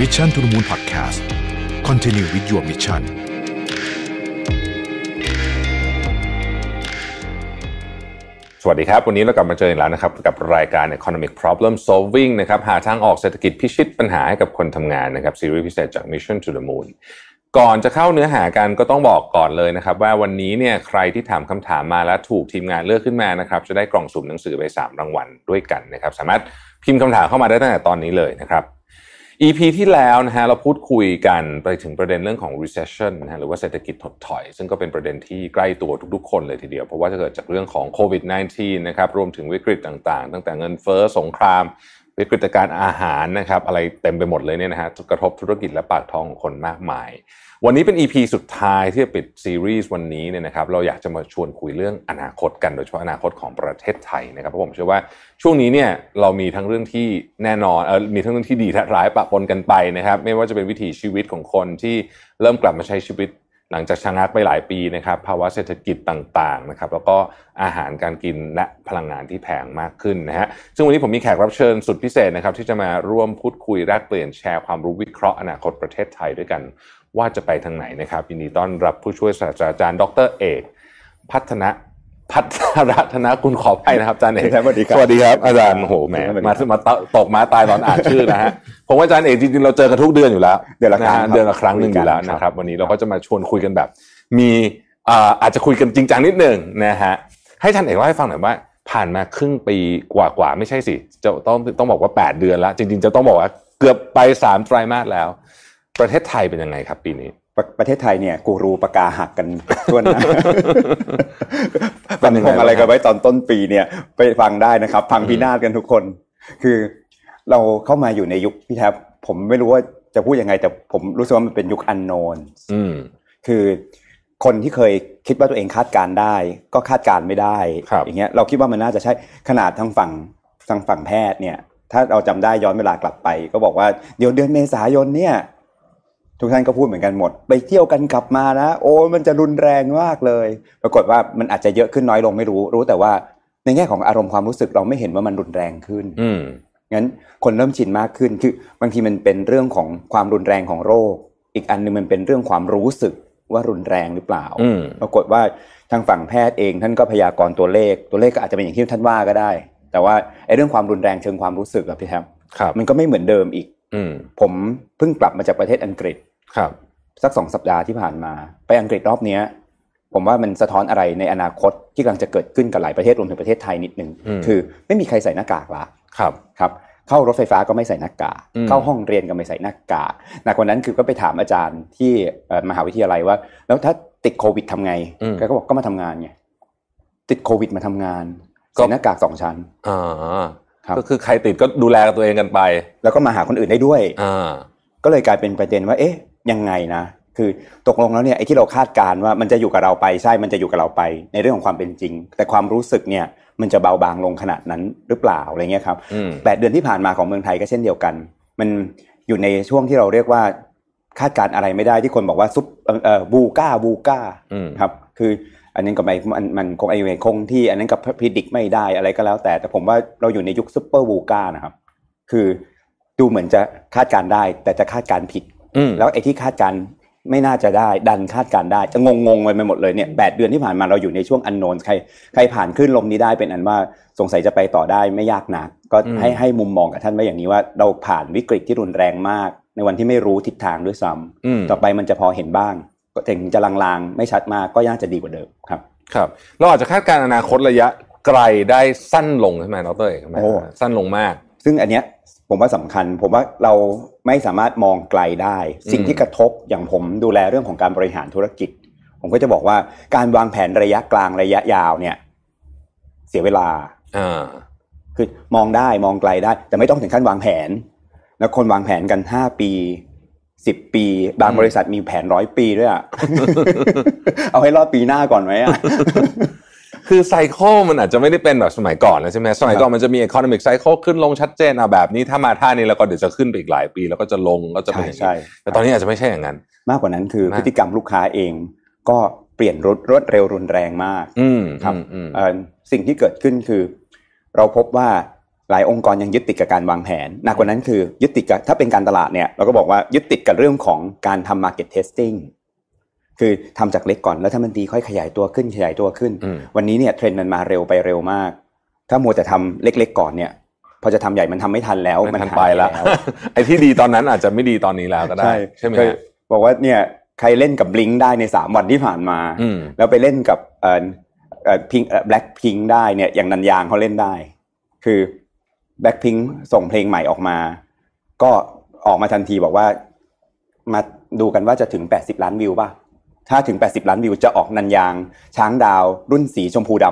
Mission to the Moon Podcast Continue with your mission สวัสดีครับ วันนี้เรากลับมาเจออีกแล้วนะครับ กับรายการ Economic Problem Solving นะครับ หาทางออกเศรษฐกิจพิชิตปัญหาให้กับคนทำงานนะครับ ซีรีส์พิเศษจาก Mission to the Moon ก่อนจะเข้าเนื้อหากันก็ต้องบอกก่อนเลยนะครับว่าวันนี้เนี่ยใครที่ถามคำถามมาแล้วถูกทีมงานเลือกขึ้นมานะครับจะได้กล่องสุ่มหนังสือไป 3 รางวัลด้วยกันนะครับสามารถพิมพ์คำถามเข้ามาได้ตั้งแต่ตอนนี้เลยนะครับ EP ที่แล้วนะฮะเราพูดคุยกันไปถึงประเด็นเรื่องของ recession นะฮะหรือว่าเศรษฐกิจถดถอย ซึ่งก็เป็นประเด็นที่ใกล้ตัวทุกๆ คนเลยทีเดียว เพราะว่าจะเกิดจากเรื่องของโควิด -19 นะครับรวมถึงวิกฤตต่างๆ ตั้งแต่เงินเฟ้อสงคราม วิกฤตการอาหารนะครับอะไรเต็มไปหมดเลยเนี่ยนะฮะกระทบธุรกิจและปากท้องของคนมากมาย วันนี้เป็น EP สุดท้ายที่จะปิดซีรีส์วันนี้เนี่ยนะครับเราอยากจะมาชวนคุยเรื่องอนาคตกันโดยเฉพาะอนาคตของประเทศไทยนะครับเพราะผมเชื่อว่าช่วงนี้เนี่ยเรามีทั้งเรื่องที่แน่นอนเออมีทั้งเรื่องที่ดีและร้ายปะปนกันไปนะครับไม่ว่าจะเป็นวิถีชีวิตของคนที่เริ่มกลับมาใช้ชีวิตหลังจากชะงักไปหลายปีนะครับภาวะเศรษฐกิจต่างๆนะครับแล้วก็อาหารการกินและพลังงานที่แพงมากขึ้นนะฮะซึ่งวันนี้ผมมีแขกรับเชิญสุดพิเศษนะครับที่จะมาร่วมพูดคุยแลกเปลี่ยนแชร์ความรู้วิเคราะห์อนาคตประเทศไทยด้วยกัน ว่าจะไปทางไหนนะครับ ยินดีต้อนรับผู้ช่วยศาสตราจารย์ ดรเอก พัฒนะพัฒรัตนกุลขอไปนะครับอาจารย์เอกสวัสดีครับสวัสดีครับอาจารย์โอ้โหแหมมามาตกมาตายตอนอ่านชื่อนะฮะผมว่าอาจารย์เอกจริงๆเราเจอกันทุกเดือนอยู่แล้วเดือนละครั้งฮครับเดือนละครั้งหนึ่งอยู่แล้วคุยกันนะครับ วันนี้เราก็จะมาชวนคุยกันแบบ มีอ่าอาจจะคุยกันจริงจังนิดหนึ่งนะฮะให้ท่านเอกเล่าให้ฟังหน่อยว่าผ่านมาครึ่งปีกว่าๆไม่ใช่สิจะต้องต้องบอกว่า 8 เดือนแล้ว จริง ๆ จะต้องบอกว่าเกือบไป3ไตรมาสแล้ว ประเทศไทยเป็นยังไงครับปีนี้ ประประเทศไทยเนี่ยกูรูปากกาหักกันทั่วหน้าเป็ฟันนยังธไงงอะไรบ้างครับกันไว้ตอนต้นปีเนี่ยไปฟังได้นะครับ ฟังพินาศกันทุกคน คือเราเข้ามาอยู่ในยุคพี่แทบผมไม่รู้ว่าจะพูดยังไง แต่ผมรู้สึกว่ามันเป็นยุคอันโนนอืมคือคนที่เคยคิดว่าตัวเองคาดการณ์ได้ ก็คาดการณ์ไม่ได้ครับอย่างเงี้ยเราคิดว่ามันน่าจะใช่ขนาดทางฝั่งทางฝั่งแพทย์เนี่ย ถ้าเราจำได้ย้อนเวลากลับไป ก็บอกว่าเดี๋ยวเดือนเมษายนเนี่ย ทุกท่านก็พูดเหมือนกันหมด ไปเที่ยวกันกลับมานะ โอ้ยมันจะรุนแรงมากเลย ปรากฏว่ามันอาจจะเยอะขึ้นน้อยลงไม่รู้ รู้แต่ว่าในแง่ของอารมณ์ความรู้สึกเราไม่เห็นว่ามันรุนแรงขึ้น อืมงั้นคนเริ่มชินมากขึ้นคือบางทีมันเป็นเรื่องของความรุนแรงของโรค อีกอันหนึงมันเป็นเรื่องความรู้สึกว่ารุนแรงหรือเปล่าอืมปรากฏว่าทางฝั่งแพทย์เองท่านก็พยากรณ์ตัวเลข ตัวเลขก็อาจจะเป็นอย่างที่ท่านว่าก็ได้ แต่ว่าไอ้เรื่องความรุนแรงเชิงความรู้สึกอะพี่แทบครับมันก็ไม่เหมือนเดิมอีกอืม ผมเพิ่งกลับมาจากประเทศอังกฤษครับ สักสองสัปดาห์ที่ผ่านมา ไปอังกฤษรอบเนี้ย ผมว่ามันสะท้อนอะไรในอนาคตที่กำลังจะเกิดขึ้นกับหลายประเทศรวมถึงประเทศไทยนิดนึงอืมคือ ไม่มีใครใส่หน้ากากละครับครับ เข้ารถไฟฟ้าก็ไม่ใส่หน้ากากอืมเข้าห้องเรียนก็ไม่ใส่หน้ากากหนักกว่านั้นคือก็ไปถามอาจารย์ที่เอ่อมหาวิทยาลัยว่า แล้วถ้าติดโควิดทำไงแกก็บอกก็มาทำงานไงติดโควิดมาทำงานก็ใส่หน้ากากสองชั้นอ่าครับ ก็คือใครติดก็ดูแลตัวเองกันไป แล้วก็มาหาคนอื่นได้ด้วยอ่าก็เลยกลายเป็นประเด็นว่า เอ๊ะ ยังไงนะคือตกลงแล้วเนี่ยไอ้ที่เราคาดการณ์ว่ามันจะอยู่กับเราไปใช่ มันจะอยู่กับเราไป ในเรื่องของความเป็นจริง แต่ความรู้สึกเนี่ย มันจะเบาบางลงขนาดนั้นหรือเปล่าอะไรเงี้ยครับอืมแปดเดือนที่ผ่านมาของเมืองไทยก็เช่นเดียวกัน มันอยู่ในช่วงที่เราเรียกว่าคาดการณ์อะไรไม่ได้ที่คนบอกว่าซุปเอ่อเอ่อบูก้าบูก้าอืมครับ คือ อันนั้นก็ไม่มันมันคงไอเวคงที่ อันนั้นก็พิดิกไม่ได้อะไรก็แล้ว แต่แต่ผมว่าเราอยู่ในยุคซุปเปอร์บูก้านะครับ คือดูเหมือนจะคาดการณ์ได้ แต่จะคาดการณ์ผิดอืมแล้วไอ้ที่คาดการณ์ไม่น่าจะได้ดันคาดการณ์ได้ จะงงงๆไปหมดเลยเนี่ยแปดเดือนที่ผ่านมาเราอยู่ในช่วงอันโนนใครใครผ่านขึ้นลมนี้ได้เป็นอันว่าสงสัยจะไปต่อได้ไม่ยากนัก ก็อืมให้ให้มุมมองกับท่านไว้อย่างนี้ว่าเราผ่านวิกฤตที่รุนแรงมาก ในวันที่ไม่รู้ทิศทางด้วยซ้ำอืมต่อไปมันจะพอเห็นบ้าง ก็ถึงจะลางๆ ไม่ชัดมากก็ย่าจะดีกว่าเดิมครับ ครับ เราอาจจะคาดการณ์อนาคตระยะไกลได้สั้นลงใช่ไหมดรเอกใช่ไหมโอ้สั้นลงมาก ซึ่งอันเนี้ยผมว่าสำคัญ ผมว่าเราไม่สามารถมองไกลได้ สิ่งที่กระทบอย่างผมดูแลเรื่องของการบริหารธุรกิจ ผมก็จะบอกว่าการวางแผนระยะกลางระยะยาวเนี่ย เสียเวลาอ่าคือมองได้มองไกลได้ แต่ไม่ต้องถึงขั้นวางแผน แล้วคนวางแผนกันห้าปี สิบปี บางอืมบริษัทมีแผนร้อยปีด้วยอะ เอาให้รอดปีหน้าก่อนไหมอะ คือไซเคิลมันอาจจะไม่ได้เป็นแบบสมัยก่อนแล้วใช่ไหมสมัยก่อนมันจะมี economic cycle ขึ้นลงชัดเจนอะแบบนี้ถ้ามาท่านี้แล้วก็เดี๋ยวจะขึ้นไปอีกหลายปี แล้วก็จะลงก็จะเป็นอย่างนี้ใช่ใช่แต่ตอนนี้อาจจะไม่ใช่อย่างนั้น มากกว่านั้นคือมากพฤติกรรมลูกค้าเอง ก็เปลี่ยนรถรวดเร็วรุนแรงมากอืมครับอืมอืมเอ่อสิ่งที่เกิดขึ้นคือ เราพบว่า หลายองค์กรยังยึดติดกับการวางแผนหนักกว่านั้นคือยึดติดกับถ้าเป็นการตลาดเนี่ยเราก็บอกว่ายึดติดกับเรื่องของการทำ market testing คือทำจากเล็กก่อนแล้วถ้ามันดีค่อยขยายตัวขึ้นขยายตัวขึ้นอืมวันนี้เนี่ยเทรนด์มันมาเร็วไปเร็วมาก ถ้ามัวแต่ทำเล็ก ๆ ก่อนเนี่ย พอจะทำใหญ่มันทำไม่ทันแล้วไม่ทันหายไปแล้วไอ้ที่ดีตอนนั้นอาจจะไม่ดีตอนนี้แล้วก็ได้ใช่ใช่ไหมเคยฮะบอกว่าเนี่ยใครเล่นกับบลิงได้ในสามวันที่ผ่านมาอืมแล้วไปเล่นกับเอ่อเอ่อพิงแบล็คพิงได้เนี่ยอย่างนันยางเขาเล่นได้ คือ แบล็คพิงส่งเพลงใหม่ออกมา ก็ออกมาทันทีบอกว่า มาดูกันว่าจะถึง 80 ล้านวิวป่ะ ถ้าถึง 80 ล้านวิวจะออกนันยาง ช้างดาว รุ่นสีชมพูด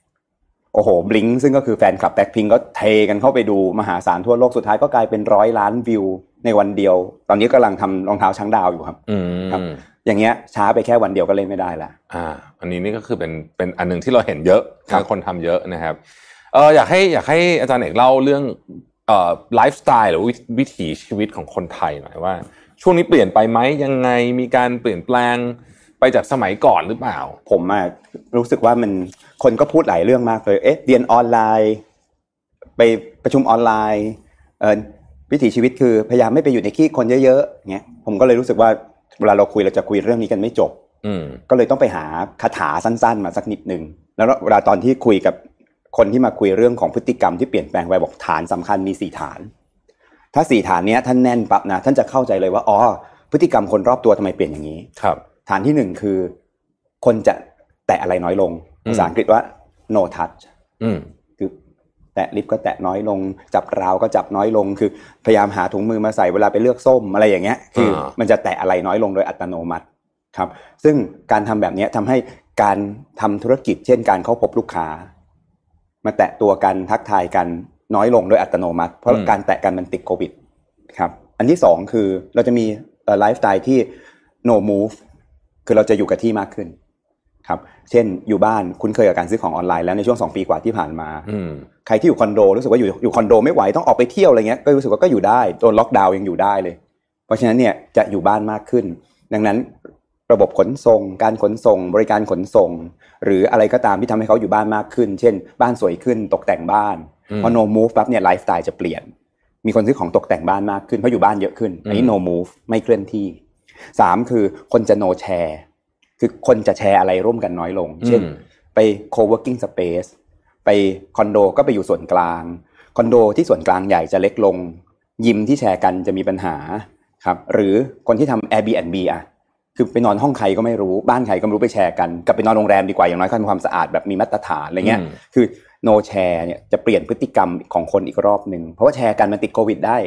ำโอ้โหบลิงซึ่งก็คือแฟนคลับแบ็คพิงก็เทกันเข้าไปดูมหาศาลทั่วโลกสุดท้ายก็กลายเป็นร้อยล้านวิวในวันเดียว ตอนนี้กำลังทำรองเท้าช้างดาวอยู่ครับอืมครับ อย่างเงี้ยช้าไปแค่วันเดียวก็เล่นไม่ได้ละอ่า อันนี้นี่ก็คือเป็นเป็นอันหนึ่งที่เราเห็นเยอะครับนะคนทำเยอะนะครับ เอออยากให้อยากให้อาจารย์เอกเล่าเรื่องเอ่อไลฟ์สไตล์หรือวิวิถีชีวิตของคนไทยหน่อยว่า ช่วงนี้เปลี่ยนไปไหมยังไงมีการเปลี่ยนแปลงไปจากสมัยก่อนหรือเปล่า ผมอะรู้สึกว่ามันคนก็พูดหลายเรื่องมากเลยเอ๊ะเรียนออนไลน์ ไปประชุมออนไลน์เออวิถีชีวิตคือพยายามไม่ไปอยู่ในที่คนเยอะๆเงี้ยผมก็เลยรู้สึกว่าเวลาเราคุยเราจะคุยเรื่องนี้กันไม่จบอืมก็เลยต้องไปหาคาถาสั้น ๆ มาสักนิดหนึ่งแล้วเวลาตอนที่คุยกับ คนที่มาคุยเรื่องของพฤติกรรมที่เปลี่ยนแปลงไปบอกฐานสำคัญมีสี่ฐาน ถ้าสี่ฐานเนี้ยท่านแน่นปั๊บนะท่านจะเข้าใจเลยว่าอ๋อพฤติกรรมคนรอบตัวทำไมเปลี่ยนอย่างนี้ครับ ฐานที่หนึ่งคือ คนจะแตะอะไรน้อยลงอืมภาษาอังกฤษว่า no touch อืมคือแตะลิฟต์ก็แตะน้อยลง จับราวก็จับน้อยลง คือพยายามหาถุงมือมาใส่เวลาไปเลือกส้มอะไรอย่างเงี้ย คืออามันจะแตะอะไรน้อยลงโดยอัตโนมัติครับ ซึ่งการทำแบบเนี้ยทำให้การทำธุรกิจ เช่นการเข้าพบลูกค้า มาแตะตัวกันทักทายกันน้อยลงโดยอัตโนมัติ เพราะอืมการแตะกันมันติดโควิดครับอันที่สองคือเราจะมีไลฟ์สไตล์ที่ no move คือเราจะอยู่กับที่มากขึ้นครับ เช่นอยู่บ้านคุ้นเคยกับการซื้อของออนไลน์แล้วในช่วงสองปีกว่าที่ผ่านมาอืมใครที่อยู่คอนโดรู้สึกว่าอยู่อยู่คอนโดไม่ไหวต้องออกไปเที่ยวอะไรเงี้ยก็รู้สึกว่าก็อยู่ได้โดนล็อกดาวน์ยังอยู่ได้เลย เพราะฉะนั้นเนี่ยจะอยู่บ้านมากขึ้น ดังนั้นระบบขนส่ง การขนส่ง บริการขนส่ง หรืออะไรก็ตามที่ทำให้เขาอยู่บ้านมากขึ้น เช่น บ้านสวยขึ้นตกแต่งบ้านอืมพอ no move ปั๊บเนี่ยไลฟ์สไตล์จะเปลี่ยน มีคนซื้อของตกแต่งบ้านมากขึ้นเพราะอยู่บ้านเยอะขึ้นอันนี้ no move ไม่เคลื่อนที่สามคือคนจะ no share คือคนจะแชร์อะไรร่วมกันน้อยลง เช่นอืมไป co-working space ไปคอนโดก็ไปอยู่ส่วนกลาง คอนโดที่ส่วนกลางใหญ่จะเล็กลง ยิมที่แชร์กันจะมีปัญหาครับ หรือคนที่ทำ Airbnb อะ คือไปนอนห้องใครก็ไม่รู้บ้านใครก็ไม่รู้ไปแชร์กันกลับไปนอนโรงแรมดีกว่าอย่างน้อยก็มีความสะอาดแบบมีมาตรฐานอะไรเงี้ยอืมคือ no share เนี่ยจะเปลี่ยนพฤติกรรมของคนอีกรอบหนึ่งเพราะว่าแชร์กันมันติดโควิดได้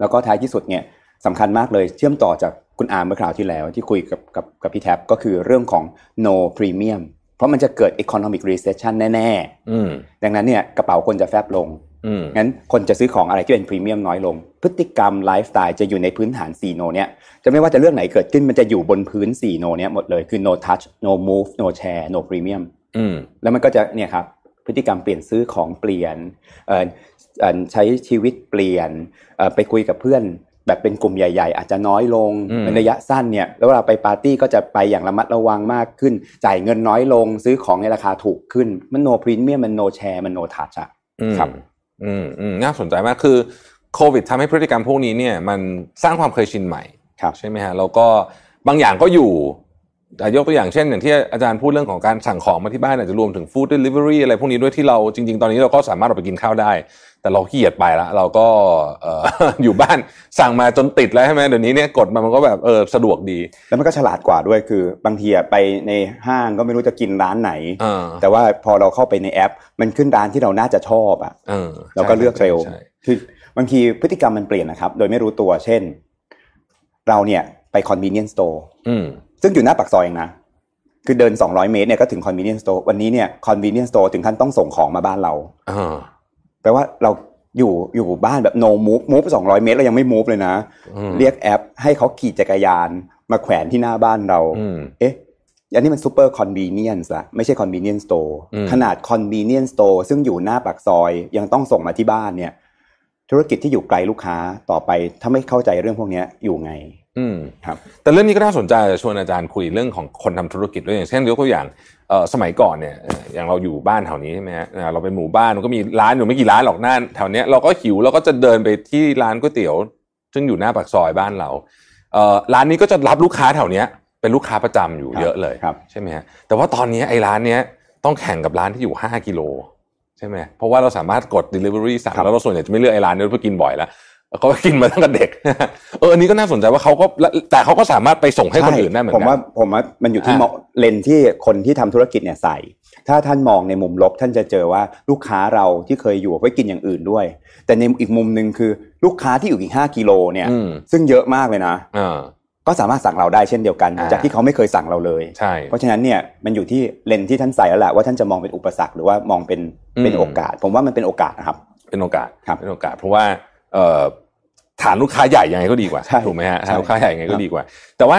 แล้วก็ท้ายที่สุดเนี่ยสำคัญมากเลยเชื่อมต่อจากคุณอาร์มเมื่อคราวที่แล้วที่คุยกับกับกับพี่แท็บก็คือเรื่องของ no premium เพราะมันจะเกิด economic recession แน่อืมๆดังนั้นเนี่ยกระเป๋าคนจะแฟบลงอืม งั้นคนจะซื้อของอะไรที่เป็นพรีเมียมน้อยลง พฤติกรรมไลฟ์สไตล์จะอยู่ในพื้นฐาน4โนเนี่ยจะไม่ว่าจะเรื่องไหนเกิดขึ้นมันจะอยู่บนพื้น4โนเนี่ยหมดเลยคือ no touch no move no share no premium อืมแล้วมันก็จะเนี่ยครับพฤติกรรมเปลี่ยนซื้อของเปลี่ยนเอ่อเอ่อใช้ชีวิตเปลี่ยนเอ่อไปคุยกับเพื่อนแบบเป็นกลุ่มใหญ่ ๆ อาจจะน้อยลงอืมในระยะสั้นเนี่ยแล้วเวลาไปปาร์ตี้ก็จะไปอย่างระมัดระวังมากขึ้น จ่ายเงินน้อยลง ซื้อของในราคาถูกขึ้นมัน no premium มัน no share มัน no touch อะอืมครับ อืมอืมน่าสนใจมากคือโควิดทำให้พฤติกรรมพวกนี้เนี่ย มันสร้างความเคยชินใหม่ครับใช่ไหมฮะแล้วก็บางอย่างก็อยู่อะ ยกตัวอย่างเช่น อย่างที่อาจารย์พูดเรื่องของการสั่งของมาที่บ้านอาจจะรวมถึง food delivery อะไรพวกนี้ด้วยที่เราจริง ๆ ตอนนี้เราก็สามารถออกไปกินข้าวได้ แต่เราขี้เกียจไปละเราก็เอ่ออยู่บ้านสั่งมาจนติดแล้วใช่ไหมเดี๋ยวนี้เนี่ยกดมามันก็แบบเออสะดวกดี แล้วมันก็ฉลาดกว่าด้วยคือบางทีอะไปในห้างก็ไม่รู้จะกินร้านไหนอ่าแต่ว่าพอเราเข้าไปในแอป มันขึ้นร้านที่เราน่าจะชอบอะเออเราก็เลือกเร็วใช่คือบางทีพฤติกรรมมันเปลี่ยนนะครับ โดยไม่รู้ตัวเช่น เราเนี่ยไป convenience store อืม ซึ่งอยู่หน้าปากซอยเองนะ คือเดิน 200 เมตรเนี่ยก็ถึง convenience store วันนี้เนี่ย convenience store ถึงขั้นต้องส่งของมาบ้านเราอ่าแปลว่าเราอยู่อยู่บ้านแบบ no move move 200 เมตรเรายังไม่ move เลยนะอืมเรียกแอป ให้เขาขี่จักรยานมาแขวนที่หน้าบ้านเราอืมเอ๊ะอันนี้มันซูเปอร์คอน v เนียนส์ละไม่ใช่คอน v เนียนสโตร์อืมขนาดคอน v เนียนสโตร์ซึ่งอยู่หน้าปากซอยยังต้องส่งมาที่บ้านเนี่ย ธุรกิจที่อยู่ไกลลูกค้าต่อไปถ้าไม่เข้าใจเรื่องพวกเนี้ยอยู่ไง อืมครับแต่เรื่องนี้ก็น่าสนใจจะชวนอาจารย์คุยเรื่องของคนทำธุรกิจด้วยอย่างเช่นยกตัวอย่างเอ่อสมัยก่อนเนี่ยเอ่ออย่างเราอยู่บ้านแถวนี้ใช่ไหมฮะอ่าเราเป็นหมู่บ้านมันก็มีร้านอยู่ไม่กี่ร้านหรอกหน้าแถวเนี้ยเราก็หิวเราก็จะเดินไปที่ร้านก๋วยเตี๋ยว ซึ่งอยู่หน้าปากซอยบ้านเราเอ่อร้านนี้ก็จะรับลูกค้าแถวเนี้ยเป็นลูกค้าประจำอยู่ครับเยอะเลยครับใช่ไหมฮะแต่ว่าตอนนี้ไอ้ร้านเนี้ยต้องแข่งกับร้านที่อยู่ 5 กิโลใช่ไหมเพราะว่าเราสามารถกด delivery สั่งครับแล้วเราส่วนใหญ่จะไม่เลือกไอ้ร้านนี้เพราะกินบ่อยแล้วแล้ว เขาก็กินมาตั้งแต่เด็ก เอออันนี้ก็น่าสนใจว่าเขาก็และแต่เขาก็สามารถไปส่งให้คนอื่นได้เหมือนผมกัว่าผมว่ามันอยู่ที่อะมองเลนส์ที่คนที่ทำธุรกิจเนี่ยใส่ ถ้าท่านมองในมุมลบท่านจะเจอว่าลูกค้าเราที่เคยอยู่ไว้กินอย่างอื่นด้วย แต่ในอีกมุมหนึ่งคือลูกค้าที่อยู่อีก5กิโลเนี่ยอืมซึ่งเยอะมากเลยนะอ่าก็สามารถสั่งเราได้เช่นเดียวกันอ่าจากที่เขาไม่เคยสั่งเราเลยใช่เพราะฉะนั้นเนี่ยมันอยู่ที่เลนส์ที่ท่านใส่แล้วแหละว่าท่านจะมองเป็นอุปสรรคหรือว่ามองเป็นอืมเป็นโอกาส ผมว่ามันเป็นโอกาสนะครับ เป็นโอกาสครับเป็นโอกาส เพราะว่าเอ่อ ฐานลูกค้าใหญ่ยังไงก็ดีกว่าใช่ถูกไหมฮะใช่ฐานลูกค้าใหญ่ยังไงคก็รับดีกว่า แต่ว่า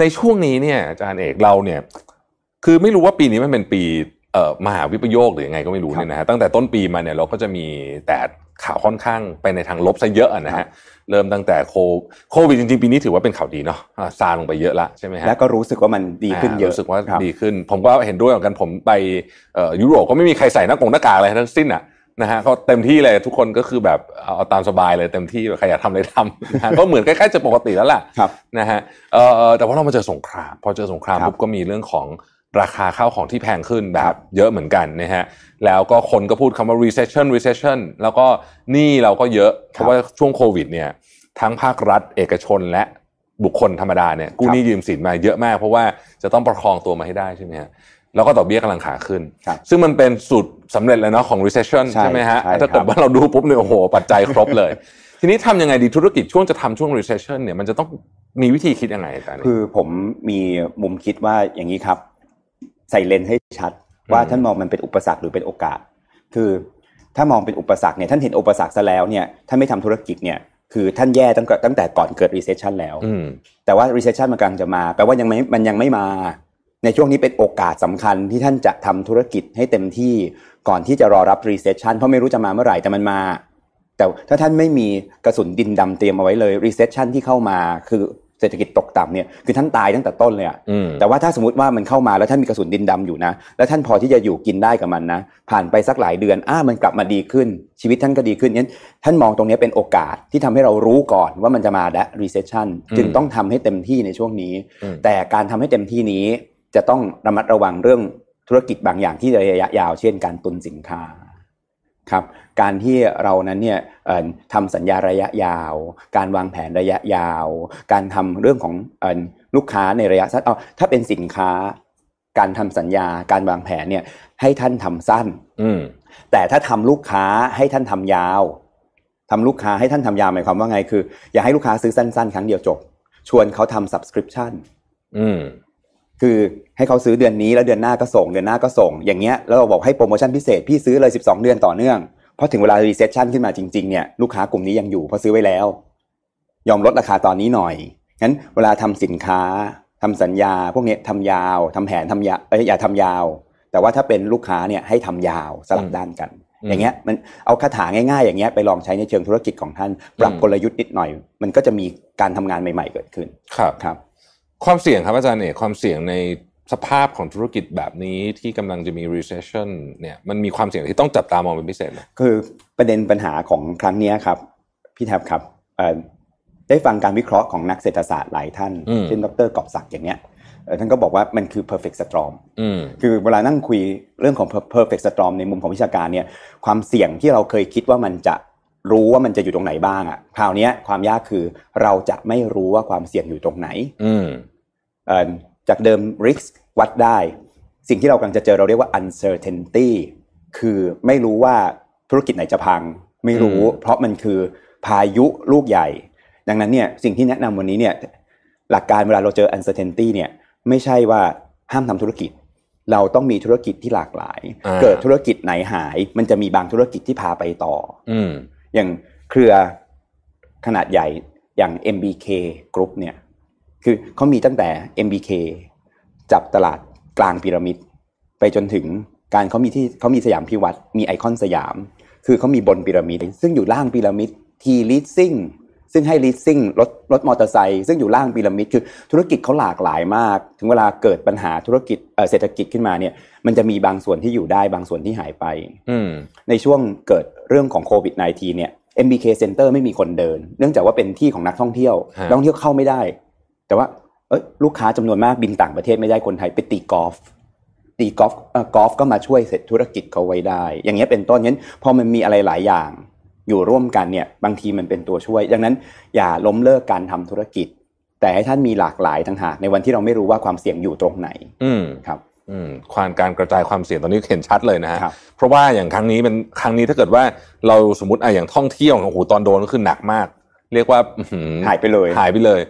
ในช่วงนี้เนี่ยอาจารย์เอกเราเนี่ย คือไม่รู้ว่าปีนี้มันเป็นปีเอ่อมหาวิปโยคหรือยังไงก็ไม่รู้เนี่ยนะฮะตั้งแต่ต้นปีมาเนี่ยเราก็จะมีแต่ข่าวค่อนข้างไปในทางลบซะเยอะอะนะฮะเริ่มตั้งแต่โคโควิดจริงๆปีนี้ถือว่าเป็นข่าวดีเนาะอ่าซาลงไปเยอะละใช่ไหมฮะแล้วก็รู้สึกว่ามันดีขึ้นเยอะรู้สึกว่าครับดีขึ้น ผมก็เห็นด้วยเหมือนกันผมไปเอ่อยุโรปก็ไม่มีใครใส่หน้ากงหน้ากากอะไรทั้งสิ้นอะ นะฮะเขาเต็มที่เลยทุกคนก็คือแบบเอาเอาตามสบายเลยเต็มที่แบบใครอยากทำอะไรทำนะฮะก็เหมือนใกล้ๆจะปกติแล้วล่ะครับนะฮะเอ่อเอ่อแต่ว่าเรามาเจอสงคราม พอเจอสงครามครับปุ๊บก็มีเรื่องของราคาข้าวของที่แพงขึ้นแบครับบเยอะเหมือนกันนะฮะแล้วก็คนก็พูดคำว่า recession recession แล้วก็หนี้เราก็เยอะ เพราะว่าช่วงโควิดเนี่ยทั้งภาครัฐเอกชนและบุคคลธรรมดาเนี่ยกู้หนี้ยืมสินมาเยอะมาก เพราะว่าจะต้องประคองตัวมาให้ได้ใช่ไหมฮะ แล้วก็ดอกเบี้ยกำลังขาขึ้นครับซึ่งมันเป็นสูตรสำเร็จแล้วเนาะของ recession ใช่ใช่ไหมฮะใช่ถ้าเกิครัดบว่าเราดูปุ๊บเนี่ยโอ้โห ปัจจัยครบเลย ทีนี้ทำยังไงดีธุรกิจช่วงจะทำช่วง recession เนี่ยมันจะต้องมีวิธีคิดยังไงอาจารย์คือผมมีมุมคิดว่าอย่างนี้ครับ ใส่เลนส์ให้ชัด ว่าอืมท่านมองมันเป็นอุปสรรคหรือเป็นโอกาส คือถ้ามองเป็นอุปสรรคเนี่ยท่านเห็นอุปสรรคซะแล้วเนี่ยท่านไม่ทำธุรกิจเนี่ยคือท่านแย่ตั้งแต่ตั้งแต่ก่อนเกิด recession แล้วอืมแต่ว่า recession มันกำลังจะมาแปลว่ายังไม่มันยังไม่มา ในช่วงนี้เป็นโอกาสสำคัญที่ท่านจะทำธุรกิจให้เต็มที่ก่อนที่จะรอรับ recession เพราะไม่รู้จะมาเมื่อไหร่แต่มันมา แต่ถ้าท่านไม่มีกระสุนดินดำเตรียมเอาไว้เลย recession ที่เข้ามาคือเศรษฐกิจตกต่ำเนี่ยคือท่านตายตั้งแต่ต้นเลยอะอืมแต่ว่าถ้าสมมติว่ามันเข้ามาแล้วท่านมีกระสุนดินดำอยู่นะ แล้วท่านพอที่จะอยู่กินได้กับมันนะ ผ่านไปสักหลายเดือนอ้ามันกลับมาดีขึ้น ชีวิตท่านก็ดีขึ้นงั้นท่านมองตรงนี้เป็นโอกาสที่ทำให้เรารู้ก่อนว่ามันจะมาและ recession อืมจึงต้องทำให้เต็มที่ในช่วงนี้อืมแต่การทำให้เต็มที่นี้ จะต้องระมัดระวังเรื่องธุรกิจบางอย่างที่ระยะยาว เช่น การตุนสินค้าครับการที่เรานั้นเนี่ยเอ่อทำสัญญาระยะยาว การวางแผนระยะยาว การทำเรื่องของเอ่อลูกค้าในระยะสั้นเอาถ้าเป็นสินค้า การทำสัญญาการวางแผนเนี่ยให้ท่านทำสั้น อืมแต่ถ้าทำลูกค้าให้ท่านทำยาวทำลูกค้าให้ท่านทำยาวหมายความว่าไงคือ อย่าให้ลูกค้าซื้อสั้น ๆ ครั้งเดียวจบ ชวนเขาทำ subscription อืม คือให้เขาซื้อเดือนนี้แล้วเดือนหน้าก็ส่งเดือนหน้าก็ส่ง อย่างเงี้ยแล้วเราบอกให้โปรโมชั่นพิเศษพี่ซื้อเลย 12 เดือนต่อเนื่องเพราะถึงเวลา recession ขึ้นมาจริงๆเนี่ยลูกค้ากลุ่มนี้ยังอยู่เพราะซื้อไว้แล้ว ยอมลดราคาตอนนี้หน่อยงั้นเวลาทำสินค้าทำสัญญา พวกเนี้ยทำยาวทำแผนทำยาวเอ้ยอย่าทำยาว แต่ว่าถ้าเป็นลูกค้าเนี่ยให้ทำยาวสลับอืมด้านกันอืมอย่างเงี้ยมันเอาคาถาง่ายๆ อย่างเงี้ยไปลองใช้ในเชิงธุรกิจของท่าน ปรับอืมกลยุทธ์นิดหน่อย มันก็จะมีการทำงานใหม่ ๆ เกิดขึ้นครับครับ ความเสี่ยงครับอาจารย์เอกความเสี่ยงในสภาพของธุรกิจแบบนี้ที่กำลังจะมี recession เนี่ยมันมีความเสี่ยงที่ต้องจับตามองเป็นพิเศษไหมคือประเด็นปัญหาของครั้งเนี้ยครับ พี่แทบครับเอ่อได้ฟังการวิเคราะห์ของนักเศรษฐศาสตร์หลายท่านอืมเช่นดรกอบศักดิ์อย่างเงี้ยเอ่อท่านก็บอกว่ามันคือ perfect storm อืมคือเวลานั่งคุยเรื่องของ per- perfect storm ในมุมของวิชาการเนี่ยความเสี่ยงที่เราเคยคิดว่ามันจะรู้ว่ามันจะอยู่ตรงไหนบ้างอะคราวเนี้ยความยากคือเราจะไม่รู้ว่าความเสี่ยงอยู่ตรงไหนอืมเอ่อ จากเดิม risk วัดได้ สิ่งที่เรากำลังจะเจอเราเรียกว่า uncertainty คือไม่รู้ว่าธุรกิจไหนจะพัง ไม่รู้อืมเพราะมันคือพายุลูกใหญ่ ดังนั้นเนี่ยสิ่งที่แนะนำวันนี้เนี่ยหลักการเวลาเราเจอ uncertainty เนี่ยไม่ใช่ว่าห้ามทำธุรกิจ เราต้องมีธุรกิจที่หลากหลายอ่าเกิดธุรกิจไหนหาย มันจะมีบางธุรกิจที่พาไปต่ออืมอย่างเครือขนาดใหญ่อย่าง MBK Group เนี่ย คือเขามีตั้งแต่ MBK จับตลาดกลางพีระมิด ไปจนถึงการเขามีที่เขามีสยามพิวัตรมีไอคอนสยาม คือเขามีบนพีระมิด ซึ่งอยู่ล่างพีระมิด T Leasing ซึ่งให้ leasing รถรถมอเตอร์ไซค์ซึ่งอยู่ล่างพีระมิดคือธุรกิจเขาหลากหลายมาก ถึงเวลาเกิดปัญหาธุรกิจเอ่อเศรษฐกิจขึ้นมาเนี่ย มันจะมีบางส่วนที่อยู่ได้บางส่วนที่หายไปอืมในช่วงเกิดเรื่องของโควิด -19 เนี่ย MBK Center ไม่มีคนเดิน เนื่องจากว่าเป็นที่ของนักท่องเที่ยวฮะนักท่องเที่ยวเข้าไม่ได้ แต่ว่าเอ้ยลูกค้าจำนวนมากบินต่างประเทศไม่ได้คนไทยไปตีกอล์ฟตีกอล์ฟเอ่อกอล์ฟก็มาช่วยเสร็จธุรกิจเขาไว้ได้ อย่างเงี้ยเป็นต้นงั้นพอมันมีอะไรหลายอย่างอยู่ร่วมกันเนี่ยบางทีมันเป็นตัวช่วย ดังนั้นอย่าล้มเลิกการทำธุรกิจ แต่ให้ท่านมีหลากหลายทั้งหากในวันที่เราไม่รู้ว่าความเสี่ยงอยู่ตรงไหน อืมครับอืมความการกระจายความเสี่ยงตอนนี้เห็นชัดเลยนะฮะครับเพราะว่าอย่างครั้งนี้เป็นครั้งนี้ถ้าเกิดว่าเราสมมติอะอย่างท่องเที่ยวโอ้โหตอนโดนก็คือหนักมาก เรียกว่าอื้อหือหายไปเลยหายไปเลย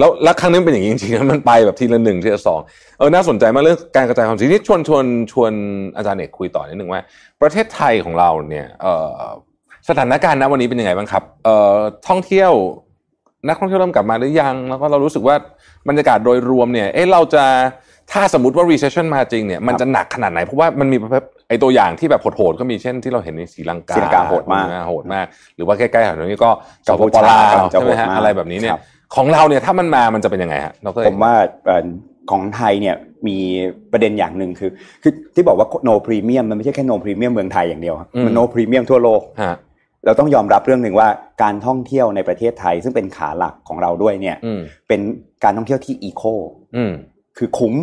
แล้วแล้วครั้งนี้มันเป็นอย่างนี้จริงๆนะมันไปแบบทีละหนึ่งทีละสองเออน่าสนใจมากเรื่องการกระจายความเสี่ยงนี่ชวนชวนชวนอาจารย์เอกคุยต่อนิดนึงว่า ประเทศไทยของเราเนี่ยเอ่อสถานการณ์ณวันนี้เป็นยังไงบ้างครับเอ่อท่องเที่ยวนักท่องเที่ยวเริ่มกลับมาหรือยัง แล้วก็เรารู้สึกว่าบรรยากาศโดยรวมเนี่ยเอ๊ะเราจะถ้าสมมติว่า recession มาจริงเนี่ยมันจะหนักขนาดไหน เพราะว่ามันมีประเภทไอตัวอย่างที่แบบโหดๆก็มีเช่นที่เราเห็นในศรีลังกาศรีลังกาโหดมากโหดมาก หรือว่าใกล้ๆแถวนี้ก็กักัมมพูพูชาชาจะใช่ไหมฮะโหดมากอะไรแบบนี้เนี่ยครับ ของเราเนี่ยถ้ามันมามันจะเป็นยังไงฮะเราก็ผมว่าเอ่อของไทยเนี่ยมีประเด็นอย่างหนึ่งคือคือที่บอกว่า no premium มันไม่ใช่แค่ no premium เมืองไทยอย่างเดียวครับมัน no premium ทั่วโลกฮะเราต้องยอมรับเรื่องหนึ่งว่าการท่องเที่ยวในประเทศไทย ซึ่งเป็นขาหลักของเราด้วยเนี่ยอืมเป็นการท่องเที่ยวที่อีโคอืมคือคุ้ม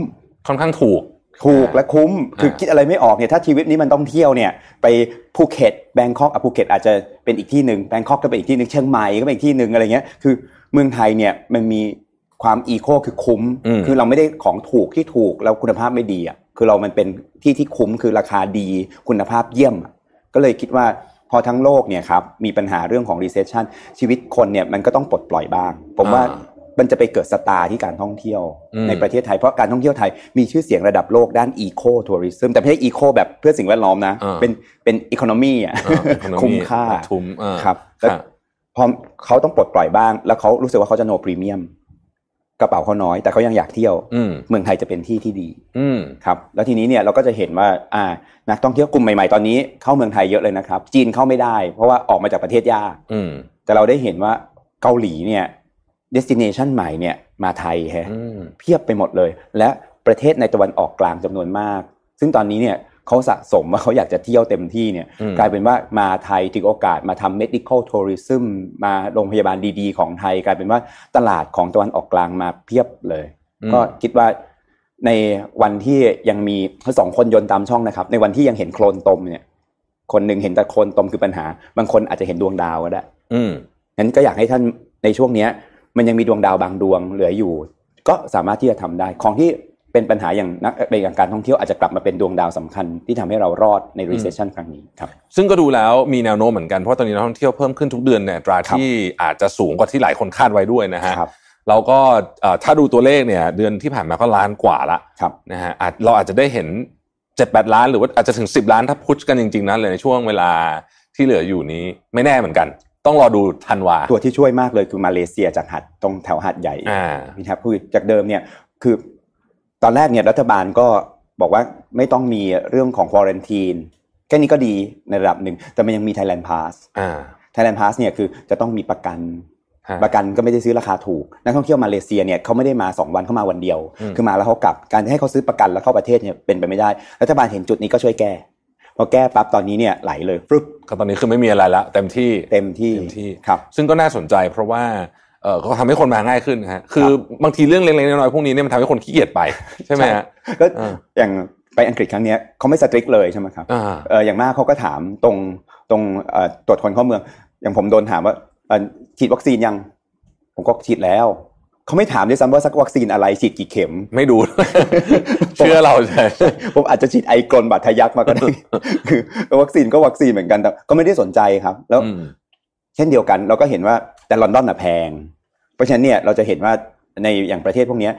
ค่อนข้างถูก ถูกและคุ้มคืออ่าคิดอะไรไม่ออกเนี่ยถ้าชีวิตนี้มันต้องเที่ยวเนี่ยไปภูเก็ตแบงคอกอะภูเก็ตอาจจะเป็นอีกที่หนึ่งแบงคอกก็เป็นอีกที่หนึ่งเชียงใหม่ก็เป็นอีกที่หนึ่งอะไรเงี้ยคือเมืองไทยเนี่ยมันมีความอีโคคือคุ้มอืมคือเราไม่ได้ของถูกที่ถูกแล้วคุณภาพไม่ดีอะคือเรามันเป็นที่ที่คุ้มคือราคาดีคุณภาพเยี่ยมอะก็เลยคิดว่าพอทั้งโลกเนี่ยครับมีปัญหาเรื่องของ recession ชีวิตคนเนี่ยมันก็ต้องปลดปล่อยบ้าง ผมว่าอ่า มันจะไปเกิดสตาร์ที่การท่องเที่ยวอืมในประเทศไทยเพราะการท่องเที่ยวไทยมีชื่อเสียงระดับโลกด้านอีโคทัวริซึมแต่ไม่ใช่อีโคแบบเพื่อสิ่งแวดล้อมนะอ่าเป็นเป็นอีโคโนมีอะอ่า economy คุ้มค่าทุมอ่าครับแล้วฮะพอเขาต้องปลดปล่อยบ้าง แล้วเขารู้สึกว่าเขาจะโนพรีเมียมกระเป๋าเขาน้อยแต่เขายังอยากเที่ยวอืมเมืองไทยจะเป็นที่ที่ดีอืมครับแล้วทีนี้เนี่ยเราก็จะเห็นว่าอ่านักท่องเที่ยวกลุ่มใหม่ๆตอนนี้เข้าเมืองไทยเยอะเลยนะครับ จีนเข้าไม่ได้ เพราะว่าออกมาจากประเทศยากอืมแต่เราได้เห็นว่าเกาหลีเนี่ย destination ใหม่เนี่ยมาไทยแฮะอืมเพียบไปหมดเลย และประเทศในตะวันออกกลางจำนวนมาก ซึ่งตอนนี้เนี่ยเขาสะสมว่าเขาอยากจะเที่ยวเต็มที่เนี่ยอืมกลายเป็นว่ามาไทยถึงโอกาสมาทำ medical tourism มาโรงพยาบาลดีๆ ของไทย กลายเป็นว่าตลาดของตะวันออกกลางมาเพียบเลยอืมก็คิดว่าในวันที่ยังมีทั้งสองคนโยนตามช่องนะครับ ในวันที่ยังเห็นโคลนตมเนี่ย คนหนึ่งเห็นแต่โคลนตมคือปัญหา บางคนอาจจะเห็นดวงดาวก็ได้ อืมงั้นก็อยากให้ท่านในช่วงเนี้ย มันยังมีดวงดาวบางดวงเหลืออยู่ ก็สามารถที่จะทำได้ ของที่เป็นปัญหาอย่างนักเป็นอย่างการท่องเที่ยวอาจจะกลับมาเป็นดวงดาวสำคัญที่ทำให้เรารอดใน recession ครั้งนี้ครับซึ่งก็ดูแล้วมีแนวโน้มเหมือนกันเพราะว่าตอนนี้นักท่องเที่ยวเพิ่มขึ้นทุกเดือนเนี่ยตราครับที่อาจจะสูงกว่าที่หลายคนคาดไว้ด้วยนะฮะครับเราก็เอ่อถ้าดูตัวเลขเนี่ยเดือนที่ผ่านมาก็ล้านกว่าละครับนะฮะอาจเราอาจจะได้เห็นเจ็ดแปดล้านหรือว่าอาจจะถึงสิบล้านถ้าพุชกันจริงๆนะเลยในช่วงเวลาที่เหลืออยู่นี้ไม่แน่เหมือนกัน ต้องรอดูธันวาตัวที่ช่วยมากเลยคือมาเลเซียจากหัดตรงแถวหัดใหญ่อ่านะครับคือจากเดิมเนี่ยคือตอนแรกเนี่ยรัฐบาลก็บอกว่าไม่ต้องมีเรื่องของควอรันทีนแค่นี้ก็ดีในระดับหนึ่ง แต่มันยังมี Thailand Pass อ่า Thailand Pass เนี่ยคือจะต้องมีประกันฮะประกันก็ไม่ได้ซื้อราคาถูก นักท่องเที่ยวมาเลเซียเนี่ยเขาไม่ได้มา 2 วันเขามาวันเดียวอืมคือมาแล้วเขากลับการให้เขาซื้อประกันแล้วเข้าประเทศเนี่ยเป็นไปไม่ได้ รัฐบาลเห็นจุดนี้ก็ช่วยแก้ พอแก้ปั๊บตอนนี้เนี่ยไหลเลยฟึบก็ตอนนี้คือไม่มีอะไรละเต็มที่เต็มที่เต็มที่ครับซึ่งก็น่าสนใจเพราะว่าเออก็ทำให้คนมาง่ายขึ้นฮะคือบางทีเรื่องเล็กๆน้อยๆพวกนี้เนี่ยมันทำให้คนขี้เกียจไปใช่ไหมฮะก็อ่าอย่างไปอังกฤษครั้งเนี้ยเขาไม่สตริกเลยใช่ไหมครับอ่าเอออย่างมากเขาก็ถามตรงตรงเอ่อตรวจคนเข้าเมือง อย่างผมโดนถามว่าเอ่อฉีดวัคซีนยัง ผมก็ฉีดแล้ว เขาไม่ถามด้วยซ้ำว่าสักวัคซีนอะไรฉีดกี่เข็ม ไม่ดู เชื่อเราใช่ผมอาจจะฉีดไอกลบาดทะยักมาก็ได้คือวัคซีนก็วัคซีนเหมือนกันแต่ก็ไม่ได้สนใจครับ แล้วอืมเช่นเดียวกัน เราก็เห็นว่าแต่ลอนดอนน่ะแพง เพราะฉะนั้นเนี่ยเราจะเห็นว่าในอย่างประเทศพวกเนี้ย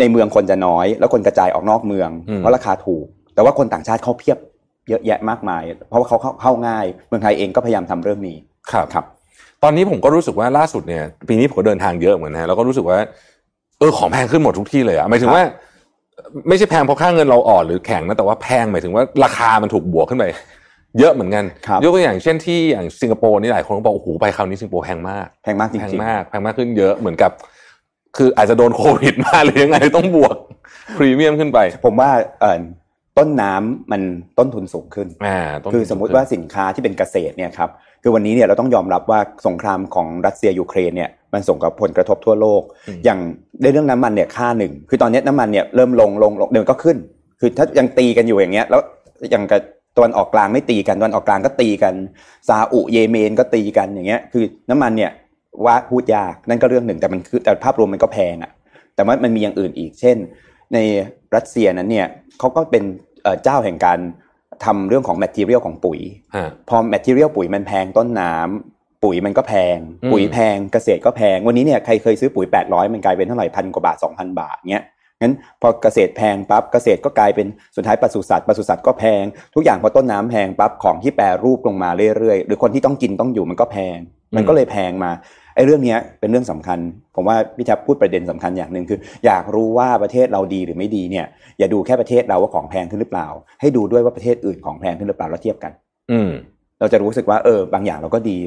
ในเมืองคนจะน้อย แล้วคนกระจายออกนอกเมืองอืมเพราะราคาถูก แต่ว่าคนต่างชาติเข้าเพียบเยอะแยะมากมาย เพราะว่าเขาเข้าเข้าง่าย เมืองไทยเองก็พยายามทำเรื่องนี้ครับครับ ตอนนี้ผมก็รู้สึกว่าล่าสุดเนี่ย ปีนี้ผมก็เดินทางเยอะเหมือนกันนะแล้วก็รู้สึกว่า เออของแพงขึ้นหมดทุกที่เลยอะหมายถึงว่า ไม่ใช่แพงเพราะค่าเงินเราอ่อนหรือแข็งนะแต่ว่าแพงหมายถึงว่าราคามันถูกบวกขึ้นไป เยอะเหมือนกันครับยกตัวอย่างเช่นที่อย่างสิงคโปร์นี่หลายคนก็บอกโอ้โหไปคราวนี้สิงคโปร์แพงมากแพงมากจแพงริงมากแพงมากขึ้นเยอะเหมือนกับ คืออาจจะโดนโควิดมาหรือยังไงต้องบวกพรีเมียมขึ้นไปๆผมว่าเอ่อต้นน้ำมันต้นทุนสูงขึ้นอ่าต้นทุนคือสมมุติว่าสินค้าที่เป็นเกษตรเนี่ยครับ คือวันนี้เนี่ยเราต้องยอมรับว่าสงครามของรัสเซียยูเครนเนี่ยมันส่งกับผลกระทบทั่วโลก อย่างในเรื่องน้ำมันเนี่ยค่าหนึ่ง คือตอนนี้น้ำมันเนี่ยเริ่มลงลงลงเดี๋ยวมันก็ขึ้น คือถ้ายังตีกันอยู่อย่างเงี้ยแล้วอย่างกับตะวันออกกลางไม่ตีกันตะวันออกกลางก็ตีกันซาอุเยเมนก็ตีกันอย่างเงี้ย คือน้ำมันเนี่ยว่าพูดยากนั่นก็เรื่องหนึ่งแต่มันคือแต่ภาพรวมมันก็แพงอะแต่ว่ามันมีอย่างอื่นอีก เช่น ในรัสเซียนั้นเนี่ยเขาก็เป็นเอ่อเจ้าแห่งการ ทำเรื่องของ material ของปุ๋ยฮะพอ material ปุ๋ยมันแพงต้นน้ำปุ๋ยมันก็แพงอืมปุ๋ยแพงเกษตรก็แพง วันนี้เนี่ยใครเคยซื้อปุ๋ย 800 มันกลายเป็นเท่าไหร่พันกว่าบาท 2,000 บาทเงี้ยงั้นพอเกษตรแพงปั๊บเกษตรก็กลายเป็นสุดท้ายปศุสัตว์ปศุสัตว์ก็แพง ทุกอย่างพอต้นน้ำแพงปั๊บของที่แปรรูปลงมาเรื่อยๆ หรือคนที่ต้องกินต้องอยู่มันก็แพง มันก็เลยแพงมา ไอ้เรื่องเนี้ยเป็นเรื่องสำคัญ ผมว่าพี่แท็บพูดประเด็นสำคัญอย่างหนึ่งคือ อยากรู้ว่าประเทศเราดีหรือไม่ดีเนี่ย อย่าดูแค่ประเทศเราว่าของแพงขึ้นหรือเปล่า ให้ดูด้วยว่าประเทศอื่นของแพงขึ้นหรือเปล่าแล้วเทียบกัน อืมเราจะรู้สึกว่าเออบางอย่างเราก็ดี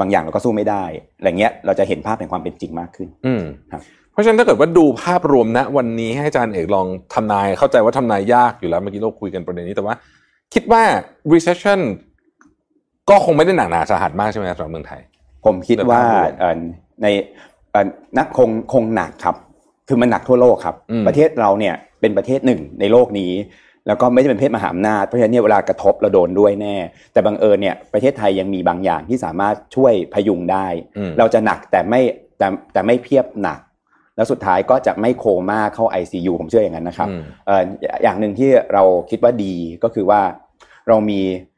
บางอย่างเราก็สู้ไม่ได้อะไรเงี้ยเราจะเห็นภาพแห่งความเป็นจริงมากขึ้น อืมครับเพราะฉะนั้นถ้าเกิดว่าดูภาพรวมณวันนี้ให้อาจารย์เอกลองทำนายเข้าใจว่าทำนายยากอยู่แล้วเมื่อกี้เราคุยกันประเด็นนี้แต่ว่า คิดว่า recession ก็คงไม่ได้หนักหนาสาหัสมากใช่ไหมครับสำหรับเมืองไทย ผมคิดว่าในภาพรวมเอ่อในเอ่อนักคงคงหนักครับ คือมันหนักทั่วโลกครับอืมประเทศเราเนี่ยเป็นประเทศหนึ่งในโลกนี้ แล้วก็ไม่ได้เป็นประเทศมหาอำนาจเพราะฉะนั้นเนี่ยเวลากระทบเราโดนด้วยแน่ แต่บังเอิญเนี่ยประเทศไทยยังมีบางอย่างที่สามารถช่วยพยุงได้อืมเราจะหนักแต่ไม่แต่แต่ไม่เพียบหนักแล้วสุดท้ายก็จะไม่โคม่าเข้า ICU ผมเชื่ออย่างนั้นนะครับอืมเอ่ออย่างหนึ่งที่เราคิดว่าดีก็คือว่าเรามีเอ่อ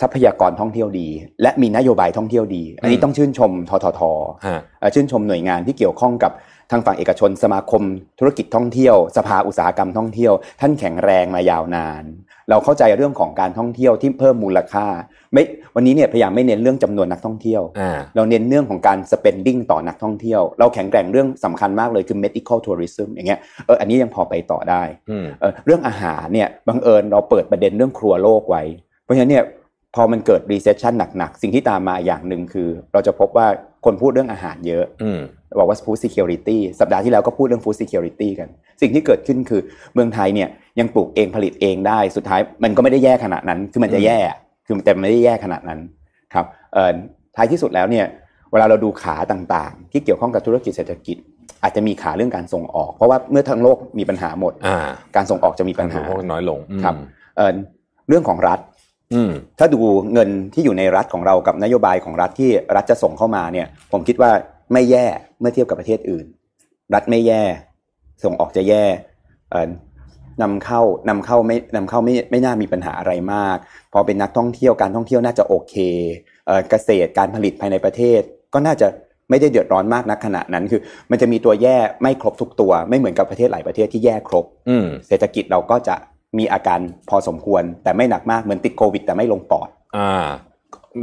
ทรัพยากรท่องเที่ยวดี และมีนโยบายท่องเที่ยวดี อันนี้อืมต้องชื่นชมทททฮะเอ่อชื่นชมหน่วยงานที่เกี่ยวข้องกับทางฝั่งเอกชนสมาคม ธุรกิจท่องเที่ยว สภาอุตสาหกรรมท่องเที่ยว ท่านแข็งแรงมายาวนาน เราเข้าใจเรื่องของการท่องเที่ยวที่เพิ่มมูลค่าไม่วันนี้เนี่ยพยายามไม่เน้นเรื่องจำนวนนักท่องเที่ยวอ่าเราเน้นเรื่องของการ spending ต่อนักท่องเที่ยว เราแข็งแกร่งเรื่องสำคัญมากเลยคือ medical tourism อย่างเงี้ยเอออันนี้ยังพอไปต่อได้อืมเอ่อเรื่องอาหารเนี่ยบังเอิญเราเปิดประเด็นเรื่องครัวโลกไว้เพ ราะฉะนั้นเนี่ยพอมันเกิด recession หนักๆ สิ่งที่ตามมาอย่างหนึ่งคือ เราจะพบว่าคนพูดเรื่องอาหารเยอะอืมบอกว่า food security สัปดาห์ที่แล้วก็พูดเรื่อง food security กัน สิ่งที่เกิดขึ้นคือเมืองไทยเนี่ยยังปลูกเองผลิตเองได้สุดท้ายมันก็ไม่ได้แย่ขนาดนั้น คือมันจะแย่คือแต่มันไม่ได้แย่ขนาดนั้นครับเอ่อท้ายที่สุดแล้วเนี่ยเวลาเราดูขาต่างๆ ที่เกี่ยวข้องกับธุรกิจเศรษฐกิจ อาจจะมีขาเรื่องการส่งออก เพราะว่าเมื่อทั้งโลกมีปัญหาหมดอ่าการส่งออกจะมีปัญหาพวกน้อยลงอืมครับเอ่อเรื่องของรัฐอืม ถ้าดูเงินที่อยู่ในรัฐของเรากับนโยบายของรัฐที่รัฐจะส่งเข้ามาเนี่ย ผมคิดว่าไม่แย่เมื่อเทียบกับประเทศอื่น รัฐไม่แย่ ส่งออกจะแย่เอ่อนำเข้านำเข้าไม่นำเข้าไม่ไม่น่ามีปัญหาอะไรมาก พอเป็นนักท่องเที่ยวการท่องเที่ยวน่าจะโอเคเอ่อเกษตรการผลิตภายในประเทศ ก็น่าจะไม่ได้เดือดร้อนมากนักขณะนั้นคือ มันจะมีตัวแย่ไม่ครบทุกตัว ไม่เหมือนกับประเทศหลายประเทศที่แย่ครบอืมเศรษฐกิจเราก็จะ มีอาการพอสมควร แต่ไม่หนักมากเหมือนติดโควิด แต่ไม่ลงปอด อ่า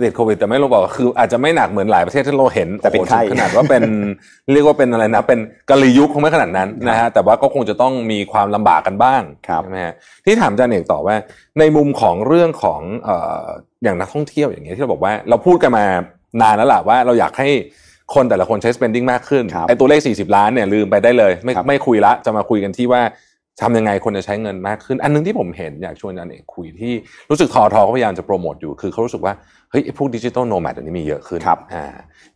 ติดโควิดแต่ไม่ลงบอกคืออาจจะไม่หนักเหมือนหลายประเทศที่เราเห็นแต่เป็นโอ้โหไข้ถึงขนาดว่าเป็นเรียกว่าเป็นอะไรนะ เป็นกะลียุคคงไม่ขนาดนั้นนะฮะแต่ว่าก็คงจะต้องมีความลำบากกันบ้างครับใช่ไหมฮะที่ถามอาจารย์เอกต่อว่า ในมุมของเรื่องของเอ่ออย่างนักท่องเที่ยวอย่างเงี้ยที่เราบอกว่า เราพูดกันมานานแล้วล่ะว่าเราอยากให้คนแต่ละคนใช้ spending มากขึ้นครับไอ้ตัวเลข 40 ล้านเนี่ยลืมไปได้เลย ไม่ครับไม่คุยละจะมาคุยกันที่ว่า ทำยังไงคนจะใช้เงินมากขึ้น อันหนึงที่ผมเห็นอยากชวนอาจารย์เอกคุยที่รู้สึกทอทอเขาพยายามจะโปรโมทอยู่คือเขารู้สึกว่าเฮ้ยไอ้พวกดิจิ t a ลโนแมดอันนี้มีเยอะขึ้นครับอ่า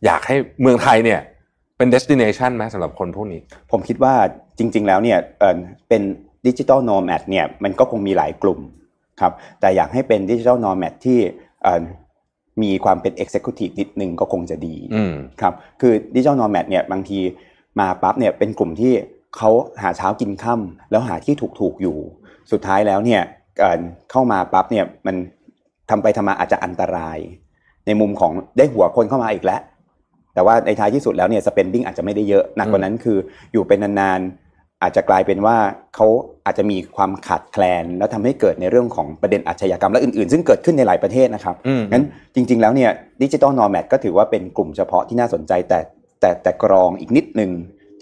อยากให้เมืองไทยเนี่ยเป็น destination ไหมสำหรับคนพวกนี้ ผมคิดว่าจริง ๆ แล้วเนี่ยเอ่อเป็น diจิ t a ลโนแมดเนี่ยมันก็คงมีหลายกลุ่มครับแต่อยากให้เป็นดิจิ t a ลโนแมดที่เอ่อมีความเป็น executive นิดนึงก็คงจะดีอืมครับคือดิจิ t a ลโนแมดเนี่ยบางทีมาปั๊บเนี่ยเป็นกลุ่มที่ เขาหาเช้ากินค่ำแล้วหาที่ถูกๆอยู่ สุดท้ายแล้วเนี่ยเอ่อเข้ามาปั๊บเนี่ยมันทำไปทำมาอาจจะอันตราย ในมุมของได้หัวคนเข้ามาอีกแล้ว แต่ว่าในท้ายที่สุดแล้วเนี่ย spending อาจจะไม่ได้เยอะหนักกว่านั้นคืออยู่เป็นนานๆอาจจะกลายเป็นว่าเขาอาจจะมีความขาดแคลน แล้วทำให้เกิดในเรื่องของประเด็นอาชญากรรมและอื่นๆ ซึ่งเกิดขึ้นในหลายประเทศนะครับอืมงั้นจริง ๆ แล้วเนี่ยดิจิ t a ลนอร์แมก็ถือว่าเป็นกลุ่มเฉพาะที่น่าสนใจแต่แต่แต่กรองอีกนิดนึง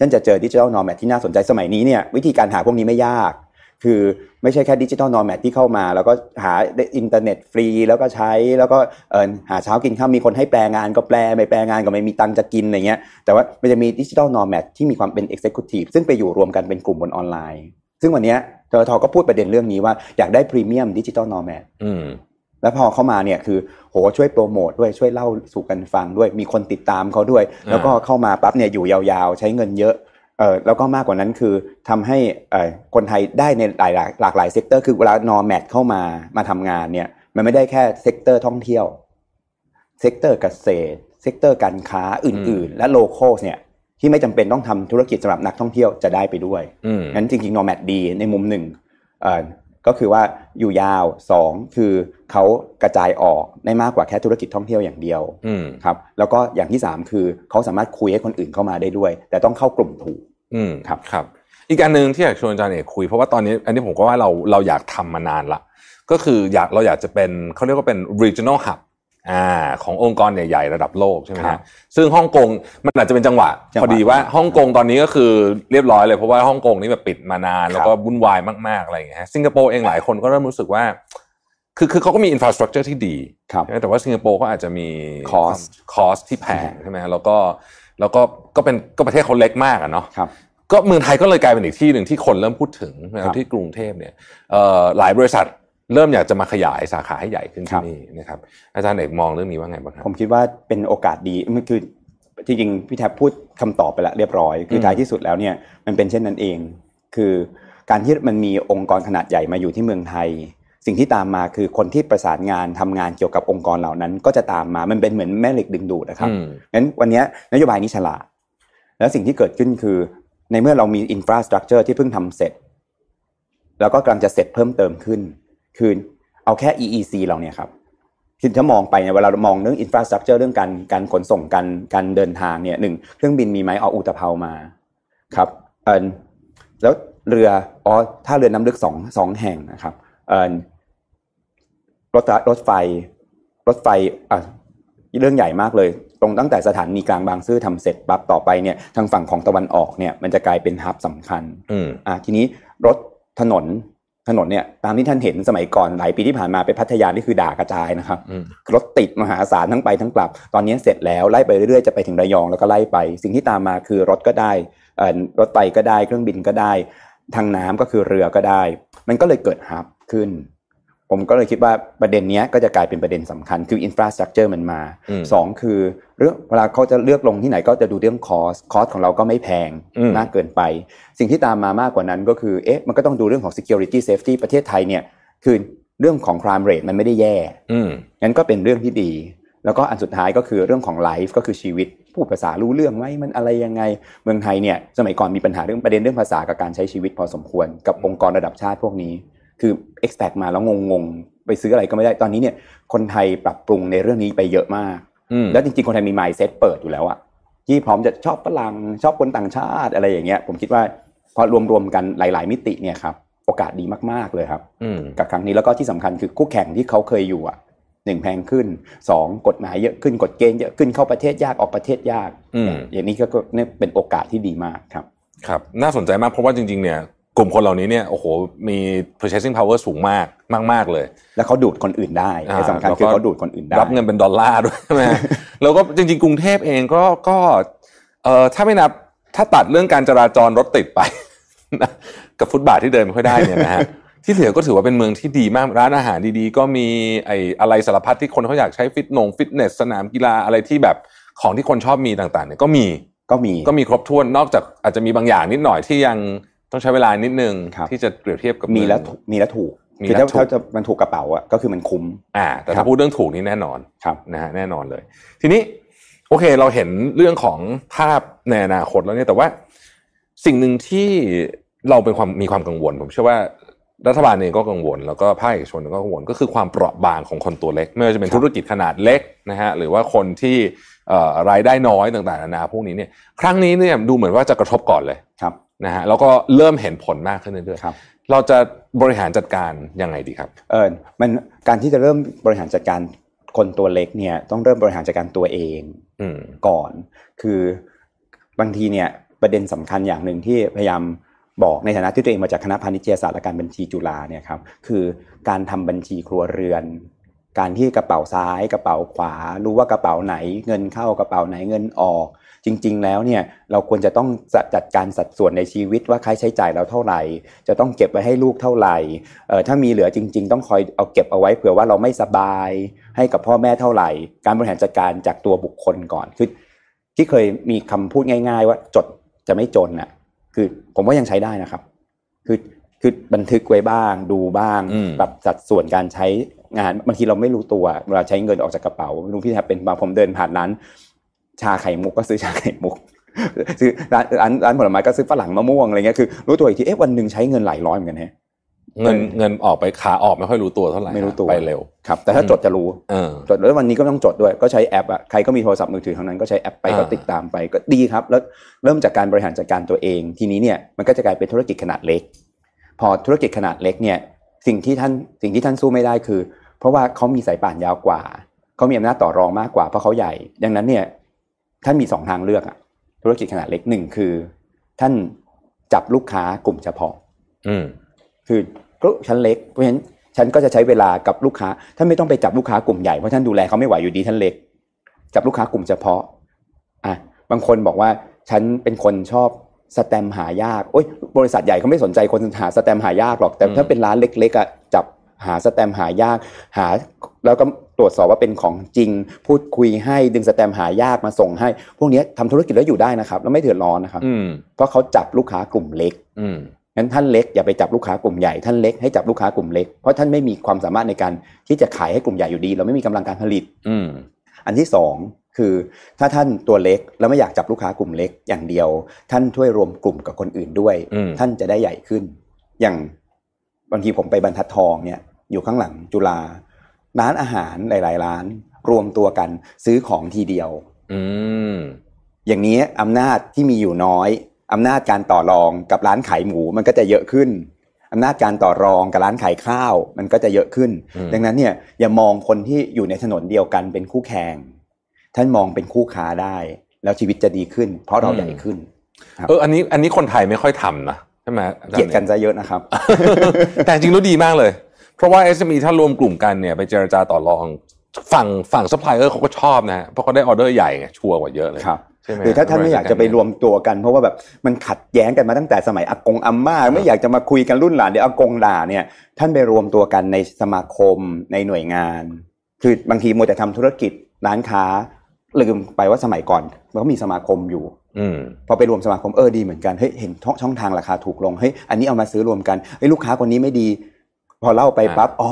ฉันจะเจอดิจิ t a ลนอร์แมทที่น่าสนใจสมัยนี้เนี่ยวิธีการหาพวกนี้ไม่ยาก คือไม่ใช่แค่ digital nomad ที่เข้ามา แล้วก็หาอินเทอร์เน็ตฟรีแล้วก็ใช้แล้วก็เออหาเช้ากินค่ำมีคนให้แปลงานก็แปลไม่แปลงานก็ไม่มีตังค์จะกินอะไรเงี้ยแต่ว่ามันจะมี digital nomad ที่มีความเป็น executive ซึ่งไปอยู่รวมกันเป็นกลุ่มบนออนไลน์ ซึ่งวันนี้ทททก็พูดประเด็นเรื่องนี้ว่าอยากได้ premium digital nomad แล้วพอเข้ามาเนี่ยคือโหช่วยโปรโมทด้วยช่วยเล่าสู่กันฟังด้วยมีคนติดตามเขาด้วย แล้วก็เข้ามาปั๊บเนี่ยอยู่ยาวๆ ใช้เงินเยอะเออแล้วก็มากกว่านั้นคือทำให้เอ่อคนไทยได้ในหลายหลากหลาย sector คือเวลา nomad เข้ามามาทำงานเนี่ยมันไม่ได้แค่ sector ท่องเที่ยว sector เกษตร sector การค้าอื่นๆ และ locals เนี่ยที่ไม่จำเป็นต้องทำธุรกิจสำหรับนักท่องเที่ยวจะได้ไปด้วยอืมงั้นจริงๆ nomad ดีในมุมหนึ่งเอ่อ ก็คือว่าอยู่ยาวสองคือเขากระจายออกได้มากกว่าแค่ธุรกิจท่องเที่ยวอย่างเดียวอืมครับแล้วก็อย่างที่สามคือเขาสามารถคุยให้คนอื่นเข้ามาได้ด้วย แต่ต้องเข้ากลุ่มถูกอืมครับครับ อีกอันหนึ่งที่อยากชวนอาจารย์เอกคุยเพราะว่าตอนนี้อันนี้ผมก็ว่าเราเราอยากทำมานานละก็คืออยากเราอยากจะเป็นเขาเรียกว่าเป็น regional hub อ่าขององค์กรใหญ่ๆระดับโลกใช่ไหมครัฮะบซึ่งฮ่องกงมันอาจจะเป็นจังหวะจังหวะ พอดีว่าฮ่องกงตอนนี้ก็คือเรียบร้อยเลยเพราะว่าฮ่องกงนี่แบบปิดมานานแล้วก็วุ่นวายมากๆอะไรอย่างเงี้ยฮะสิงคโปร์เองหลายคนก็เริ่มรู้สึกว่า คือคือเขาก็มี infrastructure ที่ดีครับใช่ไหมแต่ว่าสิงคโปร์ก็อาจจะมี Cost คอสที่แพงใช่ไหมแล้วก็แล้วก็ก็เป็นก็ประเทศเขาเล็กมากอะเนาะครับก็เมืองไทยก็เลยกลายเป็นอีกที่หนึ่งที่คนเริ่มพูดถึงครับที่กรุงเทพเนี่ยเอ่อหลายบริษัท เริ่มอยากจะมาขยายสาขาให้ใหญ่ขึ้นครัที่บนี่นะครับอาจารย์เอกมองเรื่องนี้ว่าไงบ้างครับผมคิดว่าเป็นโอกาสดีมันคือที่จริงพี่แทบพูดคำตอบไปแล้วเรียบร้อย คือมท้ายที่สุดแล้วเนี่ยมันเป็นเช่นนั้นเอง คือการที่มันมีองค์กรขนาดใหญ่มาอยู่ที่เมืองไทย สิ่งที่ตามมาคือคนที่ประสานงานทำงานเกี่ยวกับองค์กรเหล่านั้น ก็จะตามมามันเป็นเหมือนแม่เหล็กดึงดูดนะครับอืมงั้นวันเนี้ยนโยบายนี้ฉลาด แล้วสิ่งที่เกิดขึ้นคือ ในเมื่อเรามีอินฟราสตรักเจอร์ที่เพิ่งทำเสร็จ แล้วก็กำลังจะเสร็จเพิ่มเติมขึ้น คือเอาแค่ EEC เราเนี่ยครับคือถ้ามองไปเนี่ยเวลาเรามองเรื่องอินฟราสตรักเจอร์เรื่องการการขนส่งการการเดินทางเนี่ยหนึ่งเครื่องบินมีไหมเอาอุตภาวมาครับเออแล้วเรืออ๋อถ้าเรือน้ำลึกสองสองแห่งนะครับเออรถรถไฟรถไฟอะเรื่องใหญ่มากเลย ตรงตั้งแต่สถานีกลางบางซื่อทำเสร็จปั๊บต่อไปเนี่ยทางฝั่งของตะวันออกเนี่ยมันจะกลายเป็นฮับสำคัญอืมอะทีนี้รถถนน ถนนเนี่ยตามที่ท่านเห็นสมัยก่อนหลายปีที่ผ่านมาไปพัทยานี่คือด่ากระจายนะครับอืมรถติดมหาศาลทั้งไปทั้งกลับ ตอนนี้เสร็จแล้วไล่ไปเรื่อยๆจะไปถึงระยองแล้วก็ไล่ไป สิ่งที่ตามมาคือรถก็ได้เอ่อรถไฟก็ได้เครื่องบินก็ได้ ทางน้ำก็คือเรือก็ได้ มันก็เลยเกิดฮับขึ้น ผมก็เลยคิดว่าประเด็นเนี้ยก็จะกลายเป็นประเด็นสำคัญคืออินฟราสตรักเจอร์มันมาอืมสองคือเรื่องเวลาเขาจะเลือกลงที่ไหนก็จะดูเรื่องคอสคอสของเราก็ไม่แพงอืมมากเกินไป สิ่งที่ตามมามากกว่านั้นก็คือเอ๊ะมันก็ต้องดูเรื่องของ security safety ประเทศไทยเนี่ยคือเรื่องของ crime rate มันไม่ได้แย่อืมงั้นก็เป็นเรื่องที่ดี แล้วก็อันสุดท้ายก็คือเรื่องของไลฟ์ก็คือชีวิตพูดภาษารู้เรื่องไหมมันอะไรยังไง เมืองไทยเนี่ยสมัยก่อนมีปัญหาเรื่องประเด็นเรื่องภาษากับการใช้ชีวิตพอสมควร กับองค์กรระดับชาติพวกนี้ คือ expect มาแล้วงงๆ ไปซื้ออะไรก็ไม่ได้ตอนนี้เนี่ยคนไทยปรับปรุงในเรื่องนี้ไปเยอะมากอืมแล้วจริงๆ คนไทยมี mindset เปิดอยู่แล้วอะที่พร้อมจะชอบฝรั่งชอบคนต่างชาติอะไรอย่างเงี้ย ผมคิดว่าพอรวมๆกันหลาย ๆ มิติเนี่ยครับโอกาสดีมากๆเลยครับอืมกับครั้งนี้แล้วก็ที่สำคัญคือคู่แข่งที่เขาเคยอยู่อะหนึ่งแพงขึ้นสองกฎหมายเยอะขึ้นกฎเกณฑ์เยอะขึ้นเข้าประเทศยากออกประเทศยากอืมอย่างนี้ก็ก็เนี่ยเป็นโอกาสที่ดีมากครับ ครับ น่าสนใจมากเพราะว่าจริงๆเนี่ยก ลุ่มคนเหล่านี้เนี่ยโอ้โหมี purchasing power สูงมากมากๆเลย แล้วเขาดูดคนอื่นได้อ่าที่สำคัญแล้วก็คือเขาดูดคนอื่นได้รับเงินเป็นดอลลาร์ด้วยใช่ไหมแล้วก็จริงๆ กรุงเทพเองก็ก็เอ่อถ้าไม่นับถ้าตัดเรื่องการจราจรรถติดไปนะกับฟุตบาทที่เดินไม่ค่อยได้เนี่ยนะฮะที่เหลือก็ถือว่าเป็นเมืองที่ดีมากร้านอาหารดีๆ ก็มีไอ้อะไรสารพัดที่คนเขาอยากใช้ฟิตนงฟิตเนสสนามกีฬาอะไรที่แบบของที่คนชอบมีต่างๆเนี่ยก็มีก็มีก็มีครบถ้วนนอกจากอาจจะมีบางอย่างนิดหน่อยที่ยัง ต้องใช้เวลานิดนึงครับที่จะเปรียบเทียบกับมีแล้วเองถูกมีแล้วถูกมีคือแล้วถ้าถูกถ้าจะมันถูกกระเป๋าอะก็คือมันคุ้ม อ่า แต่ครัถ้าบพูดเรื่องถูกนี่แน่นอนครับนะฮะแน่นอนเลย ทีนี้โอเคเราเห็นเรื่องของภาพในอนาคตแล้วเนี่ยแต่ว่าสิ่งหนึ่งที่เราเป็นความมีความกังวล ผมเชื่อว่ารัฐบาลเองก็กังวล แล้วก็ภาคเอกชนก็กังวลก็คือความเปราะบางของคนตัวเล็ก ไม่ว่าจะเป็นครับธุรกิจขนาดเล็กนะฮะหรือว่าคนที่เอ่อรายได้น้อยต่างๆนานาพวกนี้เนี่ย ครั้งนี้เนี่ยดูเหมือนว่าจะกระทบก่อนเลยครับ นะฮะแล้วก็เริ่มเห็นผลมากขึ้นเรื่อยครับๆเราจะบริหารจัดการยังไงดีครับ เออมันการที่จะเริ่มบริหารจัดการคนตัวเล็กเนี่ยต้องเริ่มบริหารจัดการตัวเองอืมก่อน คือบางทีเนี่ยประเด็นสำคัญอย่างหนึ่งที่พยายามบอกในฐานะที่ตัวเองมาจากคณะพาณิชยศาสตร์และการบัญชีจุฬาเนี่ยครับคือการทำบัญชีครัวเรือน การที่กระเป๋าซ้ายกระเป๋าขวา รู้ว่ากระเป๋าไหน เงินเข้ากระเป๋าไหนเงินออก จริง ๆ แล้วเนี่ยเราควรจะต้องจัดการสัดส่วนในชีวิตว่าค่าใช้จ่ายเราเท่าไหร่ จะต้องเก็บไว้ให้ลูกเท่าไหร่เออถ้ามีเหลือจริง ๆ ต้องคอยเอาเก็บเอาไว้เผื่อว่าเราไม่สบาย ให้กับพ่อแม่เท่าไหร่ การบริหารจัดการจากตัวบุคคลก่อนคือที่เคยมีคำพูดง่าย ๆ ว่าจดจะไม่จนน่ะคือผมว่ายังใช้ได้นะครับ คือคือบันทึกไว้บ้าง ดูบ้างอืมแบบสัดส่วนการใช้งานบางทีเราไม่รู้ตัวเวลาใช้เงินออกจากกระเป๋าลุงพี่แทบเป็นบางผมเดินผ่านร้าน ชาไข่มุกก็ซื้อชาไข่มุกซื้อร้านร้านร้านผลไม้ก็ซื้อฝรั่งมะม่วงอะไรเงี้ยคือรู้ตัวอีกทีเอ๊ะวันหนึ่งใช้เงินหลายร้อยเหมือนกันแฮะเงินเงินออกไปขาออกไม่ค่อยรู้ตัวเท่าไหร่ไม่รู้ตัวไปเร็วครับ แต่ถ้าจดจะรู้เออจดแล้ววันนี้ก็ต้องจดด้วย ก็ใช้แอปอะใครก็มีโทรศัพท์มือถือทั้งนั้นก็ใช้แอปไปอ่าก็ติดตามไปก็ดีครับ แล้วเริ่มจากการบริหารจัดการตัวเอง ทีนี้เนี่ยมันก็จะกลายเป็นธุรกิจขนาดเล็ก พอธุรกิจขนาดเล็กเนี่ย สิ่งที่ท่านสิ่งที่ท่านสู้ไม่ได้คือ เพราะว่าเขามีสายป่านยาวกว่าเขามีอำนาจต่อรองมากกว่าเพราะเขาใหญ่ ดังนั้นเนี่ย ท่านมีสองทางเลือกอะธุรกิจขนาดเล็กหนึ่งคือ ท่านจับลูกค้ากลุ่มเฉพาะอืมคือก็ชั้นเล็กเพราะฉะนั้นฉันก็จะใช้เวลากับลูกค้าท่านไม่ต้องไปจับลูกค้ากลุ่มใหญ่เพราะท่านดูแลเขาไม่ไหวอยู่ดีท่านเล็ก จับลูกค้ากลุ่มเฉพาะอะบางคนบอกว่าฉันเป็นคนชอบสแตมป์หายากโอ้ยบริษัทใหญ่เขาไม่สนใจคนหาสแตมป์หายากหรอกแต่อืมถ้าเป็นร้านเล็กๆอะจับหาสแตมป์หายากหา แล้วก็ ตรวจสอบว่าเป็นของจริง พูดคุยให้ดึงสแตมป์หายากมาส่งให้ พวกเนี้ยทำธุรกิจแล้วอยู่ได้นะครับ แล้วไม่เดือดร้อนนะครับอืมเพราะเขาจับลูกค้ากลุ่มเล็กอืมงั้นท่านเล็กอย่าไปจับลูกค้ากลุ่มใหญ่ท่านเล็กให้จับลูกค้ากลุ่มเล็กเพราะท่านไม่มีความสามารถในการที่จะขายให้กลุ่มใหญ่อยู่ดี เราไม่มีกำลังการผลิตอืมอันที่สองคือถ้าท่านตัวเล็กแล้วไม่อยากจับลูกค้ากลุ่มเล็กอย่างเดียว ท่านช่วยรวมกลุ่มกับคนอื่นด้วยอืมท่านจะได้ใหญ่ขึ้น อย่างบางทีผมไปบรรทัดทองเนี่ยอยู่ข้างหลังจุฬา ร้านอาหารหลาย ๆ ร้าน รวมตัวกันซื้อของทีเดียว อืมอย่างนี้อำนาจที่มีอยู่น้อยอำนาจการต่อรองกับร้านขายหมูมันก็จะเยอะขึ้นอำนาจการต่อรองกับร้านขายข้าวมันก็จะเยอะขึ้นอืมดังนั้นเนี่ยอย่ามองคนที่อยู่ในถนนเดียวกันเป็นคู่แข่งท่านมองเป็นคู่ค้าได้ แล้วชีวิตจะดีขึ้น เพราะเราใหญ่ขึ้นครับเอออันนี้อันนี้คนไทยไม่ค่อยทำนะใช่ไหมอาจารเกลียดกันซะเยอะนะครับ แต่จริงแล้วดีมากเลย เพราะว่า SME ถ้ารวมกลุ่มกันเนี่ยไปเจรจาต่อรองฝั่งฝั่งซัพพลายเออร์เขาก็ชอบนะเพราะเขาได้ออเดอร์ใหญ่ไงชัวร์กว่าเยอะเลยครับใช่ไหมหรือถ้าท่านไม่อยากจะไปรวมตัวกัน เพราะว่าแบบมันขัดแย้งกันมาตั้งแต่สมัยอากงอาม่าไม่อยากจะมาคุยกันรุ่นหลานเดี๋ยวอากงด่าเนี่ย ท่านไปรวมตัวกันในสมาคมในหน่วยงาน คือบางทีมัวแต่ทำธุรกิจร้านค้าลืมไปว่าสมัยก่อนมันก็มีสมาคมอยู่ อืมพอไปรวมสมาคมเออดีเหมือนกันเฮ้ยเห็นช่องช่องทางราคาถูกลงเฮ้ยอันนี้เอามาซื้อรวมกันเฮ้ยลูกค้าคนนี้ไม่ดี พอเล่าไปปั๊บอ๋อ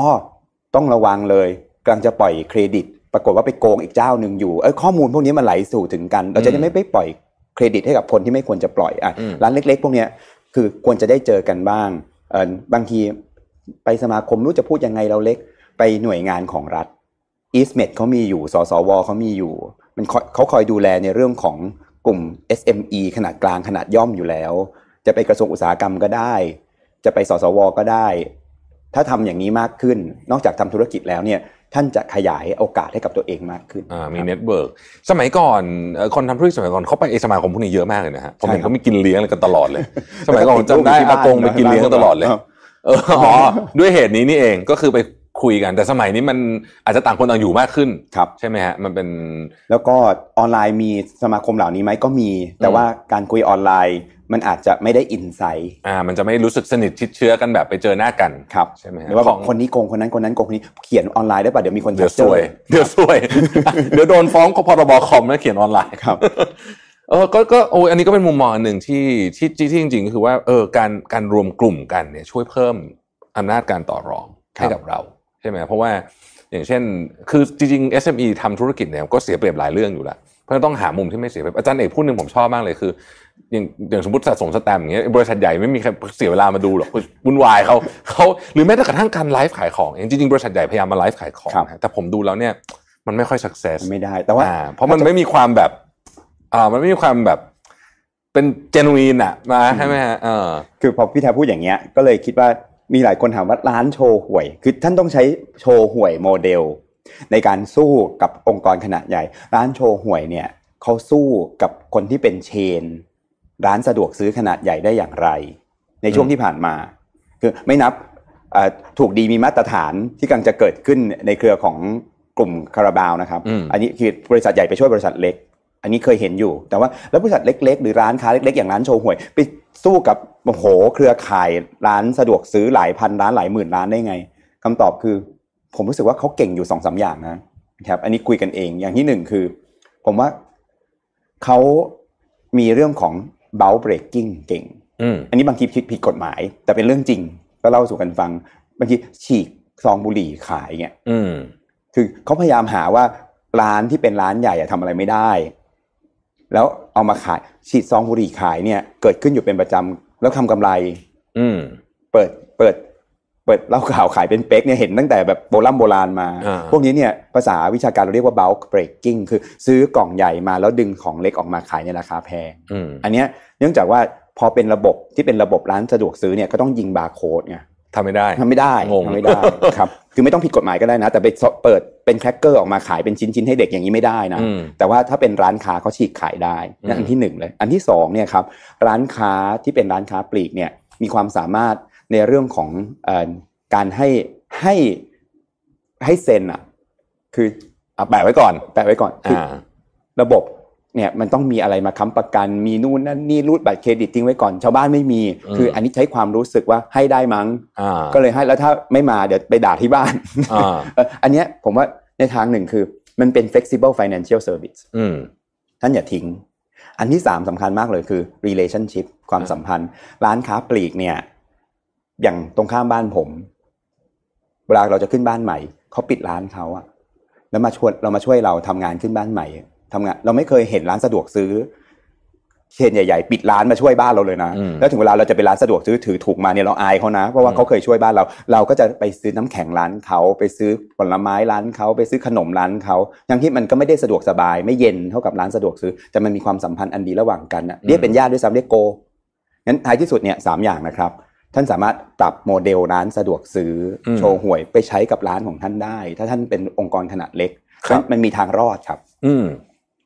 ต้องระวังเลยกำลังจะปล่อยเครดิต ปรากฏว่าไปโกงอีกเจ้าหนึ่งอยู่เอ้ยข้อมูลพวกนี้มันไหลสู่ถึงกัน เราจะได้ไม่ไปปล่อยเครดิตให้กับคนที่ไม่ควรจะปล่อยอะอืมร้านเล็ก ๆ พวกเนี้ยคือควรจะได้เจอกันบ้างเออบางทีไปสมาคมรู้จะพูดยังไงเราเล็กไปหน่วยงานของรัฐ e s m e d เขามีอยู่ สสวเขามีอยู่ มันคอยเขาคอยดูแลในเรื่องของกลุ่ม SME ขนาดกลางขนาดย่อมอยู่แล้ว จะไปกระทรวงอุตสาหกรรมก็ได้ จะไปสสวก็ได้ ถ้าทำอย่างนี้มากขึ้น นอกจากทำธุรกิจแล้วเนี่ยท่านจะขยายโอกาสให้กับตัวเองมากขึ้นอ่ามีครับ network สมัยก่อนเอ่อคนทำธุรกิจสมัยก่อนเขาไปไอ้สมาคมพวกนี้เยอะมากเลยนะฮะผมเห็นใช่ครับเขามีกินเลี้ยงอะไรกันตลอดเลย สมัยก่อนผมจำได้อากงไปกินเลี้ยงกันตลอดเลยครับเอออ๋อด้วยเหตุนี้นี่เองก็คือไปคุยกันแต่สมัยนี้มันอาจจะต่างคนต่างอยู่มากขึ้นครับใช่ไหมฮะมันเป็นแล้วก็ออนไลน์มีสมาคมเหล่านี้ไหมก็มี แต่อืมว่าการคุยออนไลน์ มันอาจจะไม่ได้อินไซต์อ่า มันจะไม่รู้สึกสนิทชิดเชื้อกันแบบไปเจอหน้ากันครับใช่ไหมฮะหรือว่าของคนนี้โกงคนนั้นคนนั้นโกงคนนี้เขียนออนไลน์ได้ป่ะเดี๋ยวมีคนเดี๋ยวแคปซวย เดี๋ยวซวย เดี๋ยวโดนฟ้องพรบคอมนะเขียนออนไลน์ครับเออก็ก็โอ้ยอันนี้ก็เป็นมุมมองอันหนึ่งที่ที่ที่ที่จริงๆก็คือว่าเออการการรวมกลุ่มกันเนี่ยช่วยเพิ่มอำนาจการต่อรองครับให้กับเราใช่ไหมเพราะว่าอย่างเช่น คือจริงๆ SME ทำธุรกิจเนี่ยก็เสียเปรียบหลายเรื่องอยู่แล้วเพราะฉะนั้นต้องหามุมที่ไม่เสียเปรียบอาจารย์เอกพูดหนึ่งผมชอบมากเลยคือ อย่างอย่างสมมติสะสมสแตมป์อย่างเงี้ยบริษัทใหญ่ไม่มีใครเสียเวลามาดูหรอกวุ่นวายเขาเขาหรือแม้แต่กระทั่งการไลฟ์ขายของเองจริงๆบริษัทใหญ่พยายามมาไลฟ์ขายของครับนะแต่ผมดูแล้วเนี่ยมันไม่ค่อย success ไม่ได้ แต่ว่าอ่าเพราะมันไม่มีความแบบอ่ามันไม่มีความแบบเป็น genuine อะมาใช่ไหมฮะเออคือพอพี่แทพูดอย่างเงี้ย ก็เลยคิดว่ามีหลายคนถามว่าร้านโชห่วย คือท่านต้องใช้โชห่วยโมเดล ในการสู้กับองค์กรขนาดใหญ่ ร้านโชห่วยเนี่ยเขาสู้กับคนที่เป็นเชน ร้านสะดวกซื้อขนาดใหญ่ได้อย่างไร ในช่วงที่ผ่านมา คือไม่นับเอ่อถูกดีมีมาตรฐานที่กำลังจะเกิดขึ้นในเครือของกลุ่มคาราบาวนะครับอืมอันนี้คือบริษัทใหญ่ไปช่วยบริษัทเล็ก อันนี้เคยเห็นอยู่ แต่ว่าแล้วบริษัทเล็ก ๆ หรือร้านค้าเล็ก ๆ อย่างร้านโชว์หวย ไปสู้กับโอ้โหเครือข่ายร้านสะดวกซื้อหลายพันร้านหลายหมื่นร้านได้ไงคำตอบคือ ผมรู้สึกว่าเขาเก่งอยู่สองสามอย่างนะครับ อันนี้คุยกันเองอย่างที่หนึ่งคือ ผมว่าเขามีเรื่องของ bulk breaking เก่งอืมอันนี้บางทีผิดผิดกฎหมาย แต่เป็นเรื่องจริง ก็เล่าสู่กันฟัง บางทีฉีกซองบุหรี่ขายเงี้ยอืมคือเขาพยายามหาว่าร้านที่เป็นร้านใหญ่อะทำอะไรไม่ได้ แล้วเอามาขายฉีดซองบุหรี่ขายเนี่ย เกิดขึ้นอยู่เป็นประจำแล้วทำกำไร อืมเปิดเปิด เปิดเหล้าขาวขายเป็นเป๊กเนี่ยเห็นตั้งแต่แบบโบราณโบราณมาอ่าพวกนี้เนี่ยภาษาวิชาการเราเรียกว่า bulk breaking คือซื้อกล่องใหญ่มาแล้วดึงของเล็กออกมาขายในราคาแพงอืมอันเนี้ยเนื่องจากว่าพอเป็นระบบที่เป็นระบบร้านสะดวกซื้อเนี่ยก็ต้องยิงบาร์โค้ดไงทำไม่ได้ทำไม่ได้งงทำไม่ได้ครับคือไม่ต้องผิดกฎหมายก็ได้นะ แต่ไปเปิดเป็นแครกเกอร์ออกมาขายเป็นชิ้นๆให้เด็กอย่างนี้ไม่ได้นะอืมแต่ว่าถ้าเป็นร้านค้าเขาฉีกขายได้อืมนั่นอันที่หนึ่งเลย อันที่สองเนี่ยครับร้านค้าที่เป็นร้านค้าปลีกเนี่ยมีความสามารถ ในเรื่องของเอ่อการให้ให้ให้เซ็นอะ คือเอาแปะไว้ก่อน แปะไว้ก่อนคืออ่าระบบเนี่ยมันต้องมีอะไรมาค้ำประกันมีนู่นนั่นนี่รูดบัตรเครดิตทิ้งไว้ก่อนชาวบ้านไม่มีอืมคืออันนี้ใช้ความรู้สึกว่าให้ได้มั้งอ่าก็เลยให้แล้วถ้าไม่มาเดี๋ยวไปด่าที่บ้านอ่าเอออันเนี้ยผมว่าในทางหนึ่งคือ มันเป็น flexible financial service อืมท่านอย่าทิ้ง อันที่สามสำคัญมากเลยคือ relationship ความสัมพันธ์ ร้านค้าปลีกเนี่ย อย่างตรงข้ามบ้านผม เวลาเราจะขึ้นบ้านใหม่เขาปิดร้านเขาอะแล้วมาชวนเรามาช่วยเราทำงานขึ้นบ้านใหม่ทำงาน เราไม่เคยเห็นร้านสะดวกซื้อเชนใหญ่ๆ ปิดร้านมาช่วยบ้านเราเลยนะอืมแล้วถึงเวลาเราจะไปร้านสะดวกซื้อถือถูกมาเนี่ยเราอายเขานะ เพราะว่าอืมเขาเคยช่วยบ้านเรา เราก็จะไปซื้อน้ำแข็งร้านเขาไปซื้อผลไม้ร้านเขาไปซื้อขนมร้านเขาทั้งที่มันก็ไม่ได้สะดวกสบาย ไม่เย็นเท่ากับร้านสะดวกซื้อแต่มันมีความสัมพันธ์อันดีระหว่างกันนะเรียกเป็นญาติด้วยซ้ำเรียกโกงั้นท้ายที่สุดเนี่ยสามอย่างนะครับ ท่านสามารถปรับโมเดลร้านสะดวกซื้ออมโชว์หวยไปใช้กับร้านของท่านได้ ถ้าท่านเป็นองค์กรขนาดเล็กครับงั้นมันมีทางรอดครับ อืม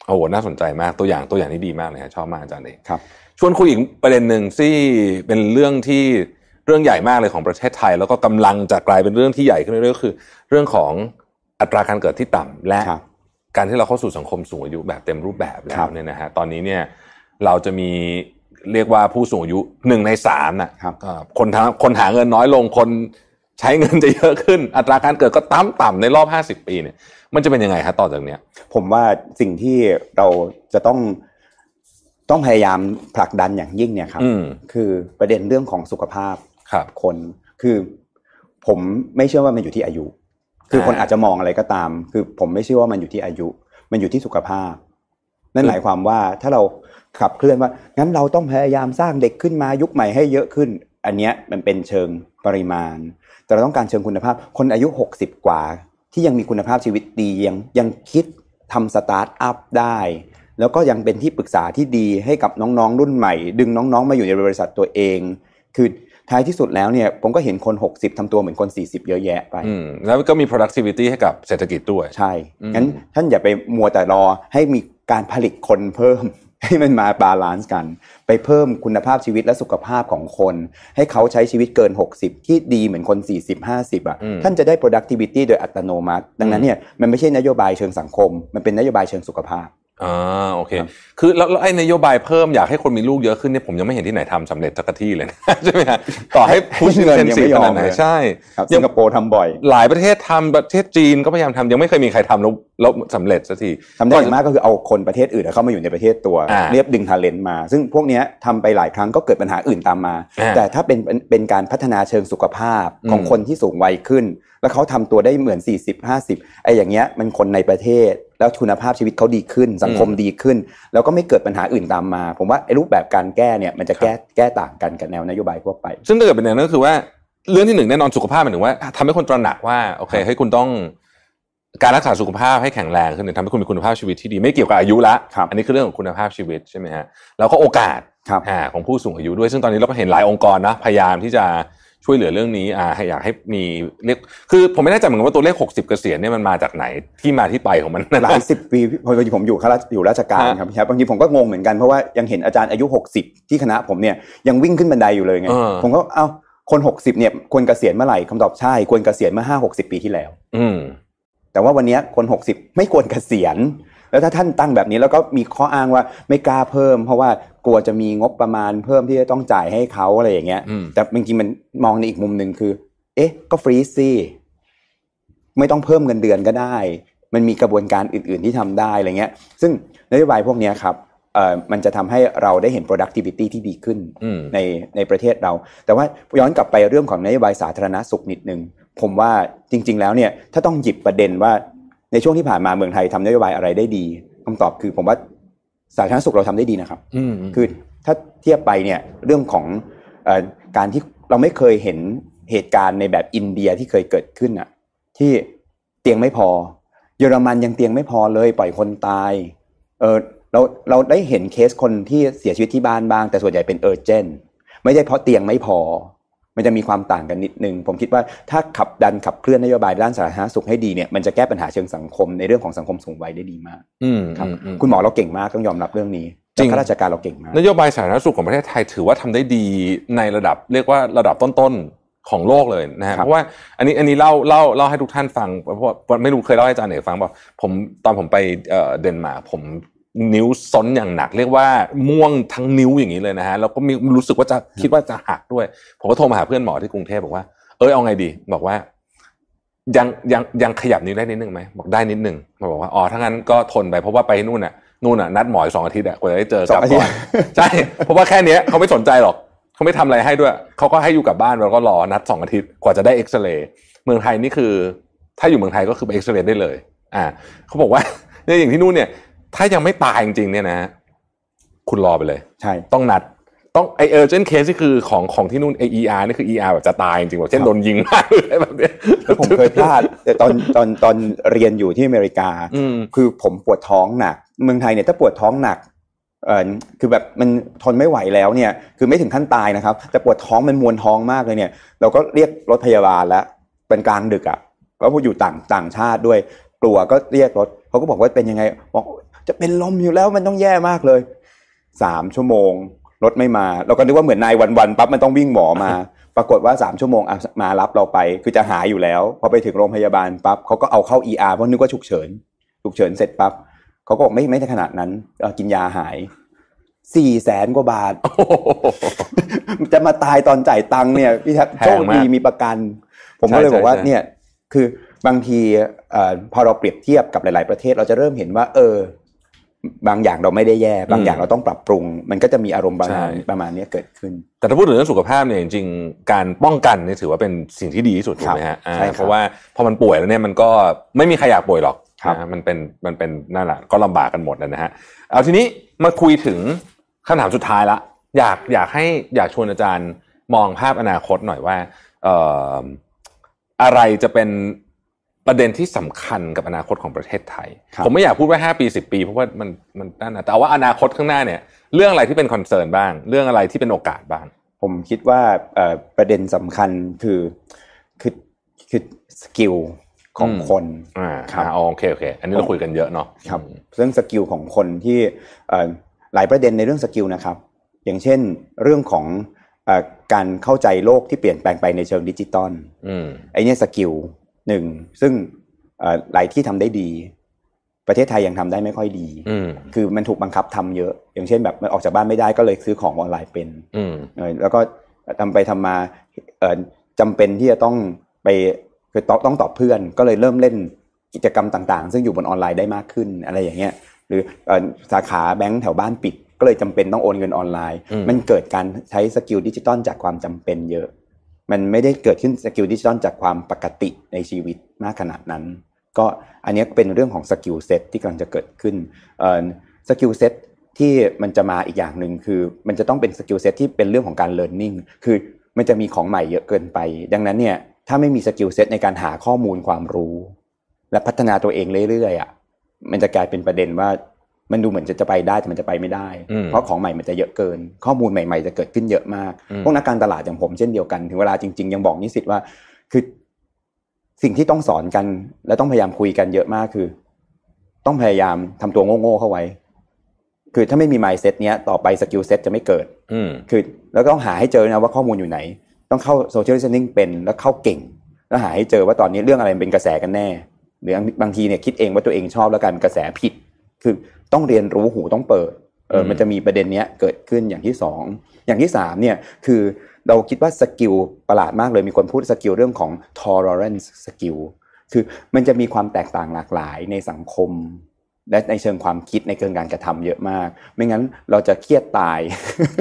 โอ้โหน่าสนใจมากตัวอย่างตัวอย่างนี้ดีมากเลยฮะชอบมากอาจารย์เองครับ ชวนคุยอีกประเด็นหนึ่งที่เป็นเรื่องที่เรื่องใหญ่มากเลยของประเทศไทย แล้วก็กำลังจะกลายเป็นเรื่องที่ใหญ่ขึ้นเรื่อยๆก็คือ เรื่องของอัตราการเกิดที่ต่ำและครับการที่เราเข้าสู่สังคมสูงอายุแบบเต็มรูปแบบแล้ครัวบเนี่ยนะฮะตอนนี้เนี่ยเราจะมี เรียกว่าผู้สูงอายุหนึ่งในสามนะครับอ่าคนทางคนหาเงินน้อยลงคนใช้เงินจะเยอะขึ้น อัตราการเกิดก็ต่ำต่ำในรอบห้าสิบปีเนี่ย มันจะเป็นยังไงฮะต่อจากเนี้ย ผมว่าสิ่งที่เราจะต้องต้องพยายามผลักดันอย่างยิ่งเนี่ยครับอืมคือประเด็นเรื่องของสุขภาพครับคนคือผมไม่เชื่อว่ามันอยู่ที่อายุ คืออ่าคนอาจจะมองอะไรก็ตาม คือผมไม่เชื่อว่ามันอยู่ที่อายุ มันอยู่ที่สุขภาพ นั่นอืมหมายความว่าถ้าเรา ขับเคลื่อนว่างั้นเราต้องพยายามสร้างเด็กขึ้นมายุคใหม่ให้เยอะขึ้น อันเนี้ยมันเป็นเชิงปริมาณ แต่เราต้องการเชิงคุณภาพ คนอายุ 60 กว่า ที่ยังมีคุณภาพชีวิตดียังยังคิดทำสตาร์ทอัพได้ แล้วก็ยังเป็นที่ปรึกษาที่ดีให้กับน้องๆรุ่นใหม่ ดึงน้องๆมาอยู่ในบริษัทตัวเอง คือท้ายที่สุดแล้วเนี่ยผมก็เห็นคน 60ทำตัวเหมือนคน 40 เยอะแยะไปอืมแล้วก็มี productivity ให้กับเศรษฐกิจด้วย ใช่อืมงั้นท่านอย่าไปมัวแต่รอให้มีการผลิตคนเพิ่ม ให้มันมา balance กัน ไปเพิ่มคุณภาพชีวิตและสุขภาพของคน ให้เขาใช้ชีวิตเกิน 60 ที่ดีเหมือนคน 40 50อะอืมท่านจะได้ productivity โดยอัตโนมัติ ดังนั้นเนี่ยมันไม่ใช่นโยบายเชิงสังคม มันเป็นนโยบายเชิงสุขภาพ อ่าโอเคครับคือแล้วแล้วไอ้นโยบายเพิ่มอยากให้คนมีลูกเยอะขึ้นเนี่ยผมยังไม่เห็นที่ไหนทำสำเร็จสักที่เลยนะใช่ไหมฮะต่อให้พุชเงินเงินยังสีไม่ยอมขนาดไหนเลยใช่ครับยัสิงงคโปร์ทำบ่อย หลายประเทศทำประเทศจีนก็พยายามทำยังไม่เคยมีใครทำแล้วแล้วสำเร็จสักทีทำได้อย่างมากก็คือเอาคนประเทศอื่นเข้ามาอยู่ในประเทศตัวอ่าเรียบดึงทาเลนต์มา ซึ่งพวกเนี้ยทำไปหลายครั้งก็เกิดปัญหาอื่นตามมาอ่าแต่ถ้าเป็นเป็นเป็นการพัฒนาเชิงสุขภาพของอืมคนที่สูงวัยขึ้น แล้วเขาทำตัวได้เหมือน 40 50ไอ้อย่างเงี้ยมันคนในประเทศ แล้วคุณภาพชีวิตเขาดีขึ้น สังคมดีขึ้น แล้วก็ไม่เกิดปัญหาอื่นตามมา ผมว่าไอ้รูปแบบการแก้เนี่ยมันจะแก้แก้ต่างกันกับแนวนโยบายทั่วไป ซึ่งถ้าเกิดเป็นอย่างนั้นก็คือว่าเรื่องที่หนึ่งแน่นอนสุขภาพหมายถึงว่าทำให้คนตระหนักว่าโอเคให้คุณต้องการรักษาสุขภาพให้แข็งแรงขึ้นเนี่ยทำให้คุณมีคุณภาพชีวิตที่ดีไม่เกี่ยวกับอายุละครับอันนี้คือเรื่องของคุณภาพชีวิตใช่ไหมฮะแล้วก็โอกาสครับอ่าของผู้สูงอายุด้วยซึ่งตอนนี้เราก็เห็นหลายองค์กรนะพยายามที่จะ ช่วยเหลือเรื่องนี้อ่าให้อยากให้มีเรียกคือผมไม่แน่ใจเหมือนกันว่าตัวเลข 60 เกษียณเนี่ยมันมาจากไหนที่มาที่ไปของมันหลายสิบปีพอดีผมอยู่ข้าราชอยู่ราชการฮะครับครับบางทีผมก็งงเหมือนกันเพราะว่ายังเห็นอาจารย์อายุ 60 ที่คณะผมเนี่ยยังวิ่งขึ้นบันไดอยู่เลยไงเออผมก็เอ้าคน 60เนี่ยควรเกษียณเมื่อไหร่คำตอบใช่ควรเกษียณเมื่อ5 60 ปีที่แล้ว อืมแต่ว่าวันเนี้ยคน 60 ไม่ควรเกษียณแล้วถ้าท่านตั้งแบบนี้แล้วก็มีข้ออ้างว่าไม่กล้าเพิ่ม เพราะว่า กลัวจะมีงบประมาณเพิ่มที่จะต้องจ่ายให้เขาอะไรอย่างเงี้ยอืมแต่จริงๆมันมองในอีกมุมหนึ่งคือ เอ๊ะ ก็ฟรีซสิไม่ต้องเพิ่มเงินเดือนก็ได้ มันมีกระบวนการอื่น ๆที่ทำได้อะไรเงี้ย ซึ่งนโยบายพวกเนี้ยครับเอ่อมันจะทำให้เราได้เห็น productivity ที่ดีขึ้นอืมในในประเทศเรา แต่ว่าย้อนกลับไปเรื่องของนโยบายสาธารณสุขนิดนึงผมว่าจริง ๆ แล้วเนี่ยถ้าต้องหยิบประเด็นว่าในช่วงที่ผ่านมาเมืองไทยทำนโยบายอะไรได้ดีคำตอบคือผมว่า สาธารณสุขเราทำได้ดีนะครับอืมคือถ้าเทียบไปเนี่ยเรื่องของเออการที่เราไม่เคยเห็นเหตุการณ์ในแบบอินเดียที่เคยเกิดขึ้นอะ ที่เตียงไม่พอ เยอรมันยังเตียงไม่พอเลยปล่อยคนตายเออเราเราได้เห็นเคสคนที่เสียชีวิตที่บ้านบ้าง แต่ส่วนใหญ่เป็นเออร์เจนไม่ใช่เพราะเตียงไม่พอ มันจะมีความต่างกันนิดนึง ผมคิดว่าถ้าขับดันขับเคลื่อนนโยบายด้านสาธารณสุขให้ดีเนี่ยมันจะแก้ปัญหาเชิงสังคมในเรื่องของสังคมสูงวัยได้ดีมากอืมครับอืมอืมคุณหมอเราเก่งมากต้องยอมรับเรื่องนี้จริงข้าราชการเราเก่งมากนโยบายสาธารณสุขของประเทศไทยถือว่าทำได้ดีในระดับเรียกว่าระดับต้นๆของโลกเลยนะฮะครับเพราะว่าอันนี้อันนี้เล่าเล่าเล่าให้ทุกท่านฟังเพราะว่าไม่รู้เคยเล่าให้อาจารย์เอกฟังเปล่าผมตอนผมไปเอ่อเดนมาร์กผม นิ้วซ้นอย่างหนัก เรียกว่าม่วงทั้งนิ้วอย่างนี้เลยนะฮะแล้วก็มีรู้สึกว่าจะคิดว่าจะหักด้วย ผมก็โทรมาหาเพื่อนหมอที่กรุงเทพบอกว่าเออเอาไงดี บอกว่า ยังยังยังขยับนิ้วได้นิดนึงไหมบอกได้นิดนึงมาบอกว่าอ๋อถ้างั้นก็ทนไปเพราะว่าไปนู่นน่ะนู่นน่ะนัดหมออีกสองอาทิตย์อะกว่าจะได้เจอสองอาทิตย์กลับก่อนใช่เพราะว่าแค่เนี้ยเขาไม่สนใจหรอกเขาไม่ทำอะไรให้ด้วยเขาก็ให้อยู่กลับบ้านแล้วก็รอนัดสองอาทิตย์กว่าจะได้เอ็กซเรย์เมืองไทยนี่คือ ถ้าอยู่เมืองไทยก็คือไปเอ็กซเรย์ได้เลย อ่าเขาบอกว่าเนี่ยอย่างที่นู่นเนี่ย ถ้ายังไม่ตายจริงๆเนี่ยนะ คุณรอไปเลย ใช่ ต้องนัดต้องไอ urgent case ที่คือของของที่นู่นไอ ER นี่คือ ER แบบจะตายจริงๆแบบเช่นโดนยิงมากเลยแบบเนี้ยแล้วผมเคยพลาดแต่ตอนตอนตอนเรียนอยู่ที่อเมริกาอืมคือผมปวดท้องหนัก เมืองไทยเนี่ยถ้าปวดท้องหนักเออคือแบบมันทนไม่ไหวแล้วเนี่ย คือไม่ถึงขั้นตายนะครับ แต่ปวดท้องมันมวนท้องมากเลยเนี่ย เราก็เรียกรถพยาบาลแล้วเป็นกลางดึกอะ่ะก็พูดอยู่ต่างต่างชาติด้วยกลัวก็เรียกรถเขาก็บอกว่าเป็นยังไงบอก จะเป็นลมอยู่แล้วมันต้องแย่มากเลยสามชั่วโมงรถไม่มา เราก็นึกว่าเหมือนนายวันๆปั๊บมันต้องวิ่งหมอมา ปรากฏว่าสามชั่วโมงอะมารับเราไป คือจะหายอยู่แล้วพอไปถึงโรงพยาบาลปั๊บเขาก็เอาเข้า ER เพราะนึกว่าฉุกเฉินฉุกเฉินเสร็จปั๊บเขาก็บอกไม่ไม่ขนาดนั้นเอ่อกินยาหายสี่แสนกว่าบาท จะมาตายตอนจ่ายตังค์เนี่ยพี่แท็บแพโชงคมากดีมีประกัน ผมก็เลยใช่บอกว่าใช่เนี่ยคือบางทีเอ่อพอเราเปรียบเทียบกับหลาย ๆ ประเทศเราจะเริ่มเห็นว่า เออ บางอย่างเราไม่ได้แย่ บางอย่างเราต้องปรับปรุง มันก็จะมีอารมณ์ประมาณประมาณเนี้ยเกิดขึ้น แต่ถ้าพูดถึงเรื่องสุขภาพเนี่ยจริงๆการป้องกันเนี่ยถือว่าเป็นสิ่งที่ดีที่สุดถูกไหมฮะอ่าใช่ครับเพราะว่าพอมันป่วยแล้วเนี่ยมันก็ไม่มีใครอยากป่วยหรอกครับนะฮะมันเป็นมันเป็นนั่นแหละก็ลำบากกันหมดนะฮะเอาทีนี้มาคุยถึงคำถามสุดท้ายละ อยากอยากให้อยากชวนอาจารย์มองภาพอนาคตหน่อยว่าเอ่ออะไรจะเป็น ประเด็นที่สำคัญกับอนาคตของประเทศไทยครับผมไม่อยากพูดว่า 5 ปี 10 ปี เพราะว่ามันมันนั่นนะแต่ว่าอนาคตข้างหน้าเนี่ย เรื่องอะไรที่เป็น concern บ้าง เรื่องอะไรที่เป็นโอกาสบ้าง ผมคิดว่าเอ่อประเด็นสำคัญคือคือคือ skill ของอืมคนอ่าครับอ่าโอเคโอเค อันนี้เราคุยกันเยอะเนาะครับเรื่อง skill ของคนที่เอ่อหลายประเด็นในเรื่อง skill นะครับ อย่างเช่นเรื่องของเอ่อการเข้าใจโลกที่เปลี่ยนแปลงไปในเชิงดิจิตอลอืมไอ้เนี่ย skill หนึ่งซึ่งเอ่อหลายที่ทำได้ดี ประเทศไทยยังทำได้ไม่ค่อยดีอืมคือมันถูกบังคับทำเยอะ อย่างเช่นแบบมันออกจากบ้านไม่ได้ก็เลยซื้อของออนไลน์เป็นอืมเออแล้วก็ทำไปทำมาเอ่อจำเป็นที่จะต้องไปคือต้องต้องตอบเพื่อนก็เลยเริ่มเล่นกิจกรรมต่างๆ ซึ่งอยู่บนออนไลน์ได้มากขึ้นอะไรอย่างเงี้ย หรือเอ่อสาขาแบงก์แถวบ้านปิด ก็เลยจำเป็นต้องโอนเงินออนไลน์อืมมันเกิดการใช้ skill ดิจิตอลจากความจำเป็นเยอะ มันไม่ได้เกิดขึ้น skill ดิจิตอลจากความปกติในชีวิตมากขนาดนั้น ก็อันนี้เป็นเรื่องของ skill set ที่กำลังจะเกิดขึ้น skill set ที่มันจะมาอีกอย่างหนึ่งคือ มันจะต้องเป็น skill set ที่เป็นเรื่องของการเรียนรู้คือมันจะมีของใหม่เยอะเกินไป ดังนั้นเนี่ยถ้าไม่มี skill set ในการหาข้อมูลความรู้ และพัฒนาตัวเองเรื่อยๆอะมันจะกลายเป็นประเด็นว่า มันดูเหมือนจะจะไปได้แต่มันจะไปไม่ได้อืมเพราะของใหม่มันจะเยอะเกิน ข้อมูลใหม่ ๆ จะเกิดขึ้นเยอะมากอืมพวกนักการตลาดอย่างผมเช่นเดียวกันถึงเวลาจริง ๆ ยังบอกนิสิตว่า คือสิ่งที่ต้องสอนกัน และต้องพยายามคุยกันเยอะมากคือ ต้องพยายามทำตัวโง่ๆเข้าไว้ คือถ้าไม่มี mindset เนี้ยต่อไป skill set จะไม่เกิดอืมคือแล้วก็ต้องหาให้เจอนะว่าข้อมูลอยู่ไหน ต้องเข้าโซเชียล i ิ t นิ่งเป็นแล้วเข้าเก่ง แล้วหาให้เจอว่าตอนนี้เรื่องอะไรมันเป็นกระแสกันแน่ หรือบางทีเนี่ยคิดเองว่าตัวเองชอบแล้วกลายเป็นกระแสผิด คือ ต้องเรียนรู้หูต้องเปิดเอออืมมันจะมีประเด็นเนี้ยเกิดขึ้นอย่างที่สองอย่างที่สามเนี่ยคือเราคิดว่า skill ประหลาดมากเลยมีคนพูด skill เรื่องของ tolerance skill คือมันจะมีความแตกต่างหลากหลายในสังคม และในเชิงความคิดในเชิงการกระทำเยอะมาก ไม่งั้นเราจะเครียดตาย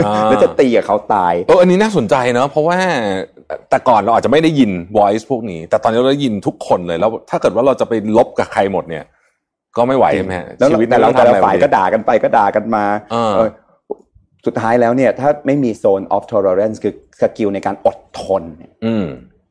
อ่าแล้วจะตีกับเขาตายเอออันนี้น่าสนใจเนาะเพราะว่าแต่ก่อนเราอาจจะไม่ได้ยิน voice พวกนี้ แต่ตอนนี้เราได้ยินทุกคนเลยแล้วถ้าเกิดว่าเราจะไปรบกับใครหมดเนี่ย ก็ไม่ไหวใช่ไหมฮะแล้วชีวิตแต่เราต้องแต่ทำละอะไรฝ่ายก็ด่ากันไปก็ด่ากันมาเออเออสุดท้ายแล้วเนี่ย ถ้าไม่มี zone of tolerance คือสกิลในการอดทนเนี่ยอืม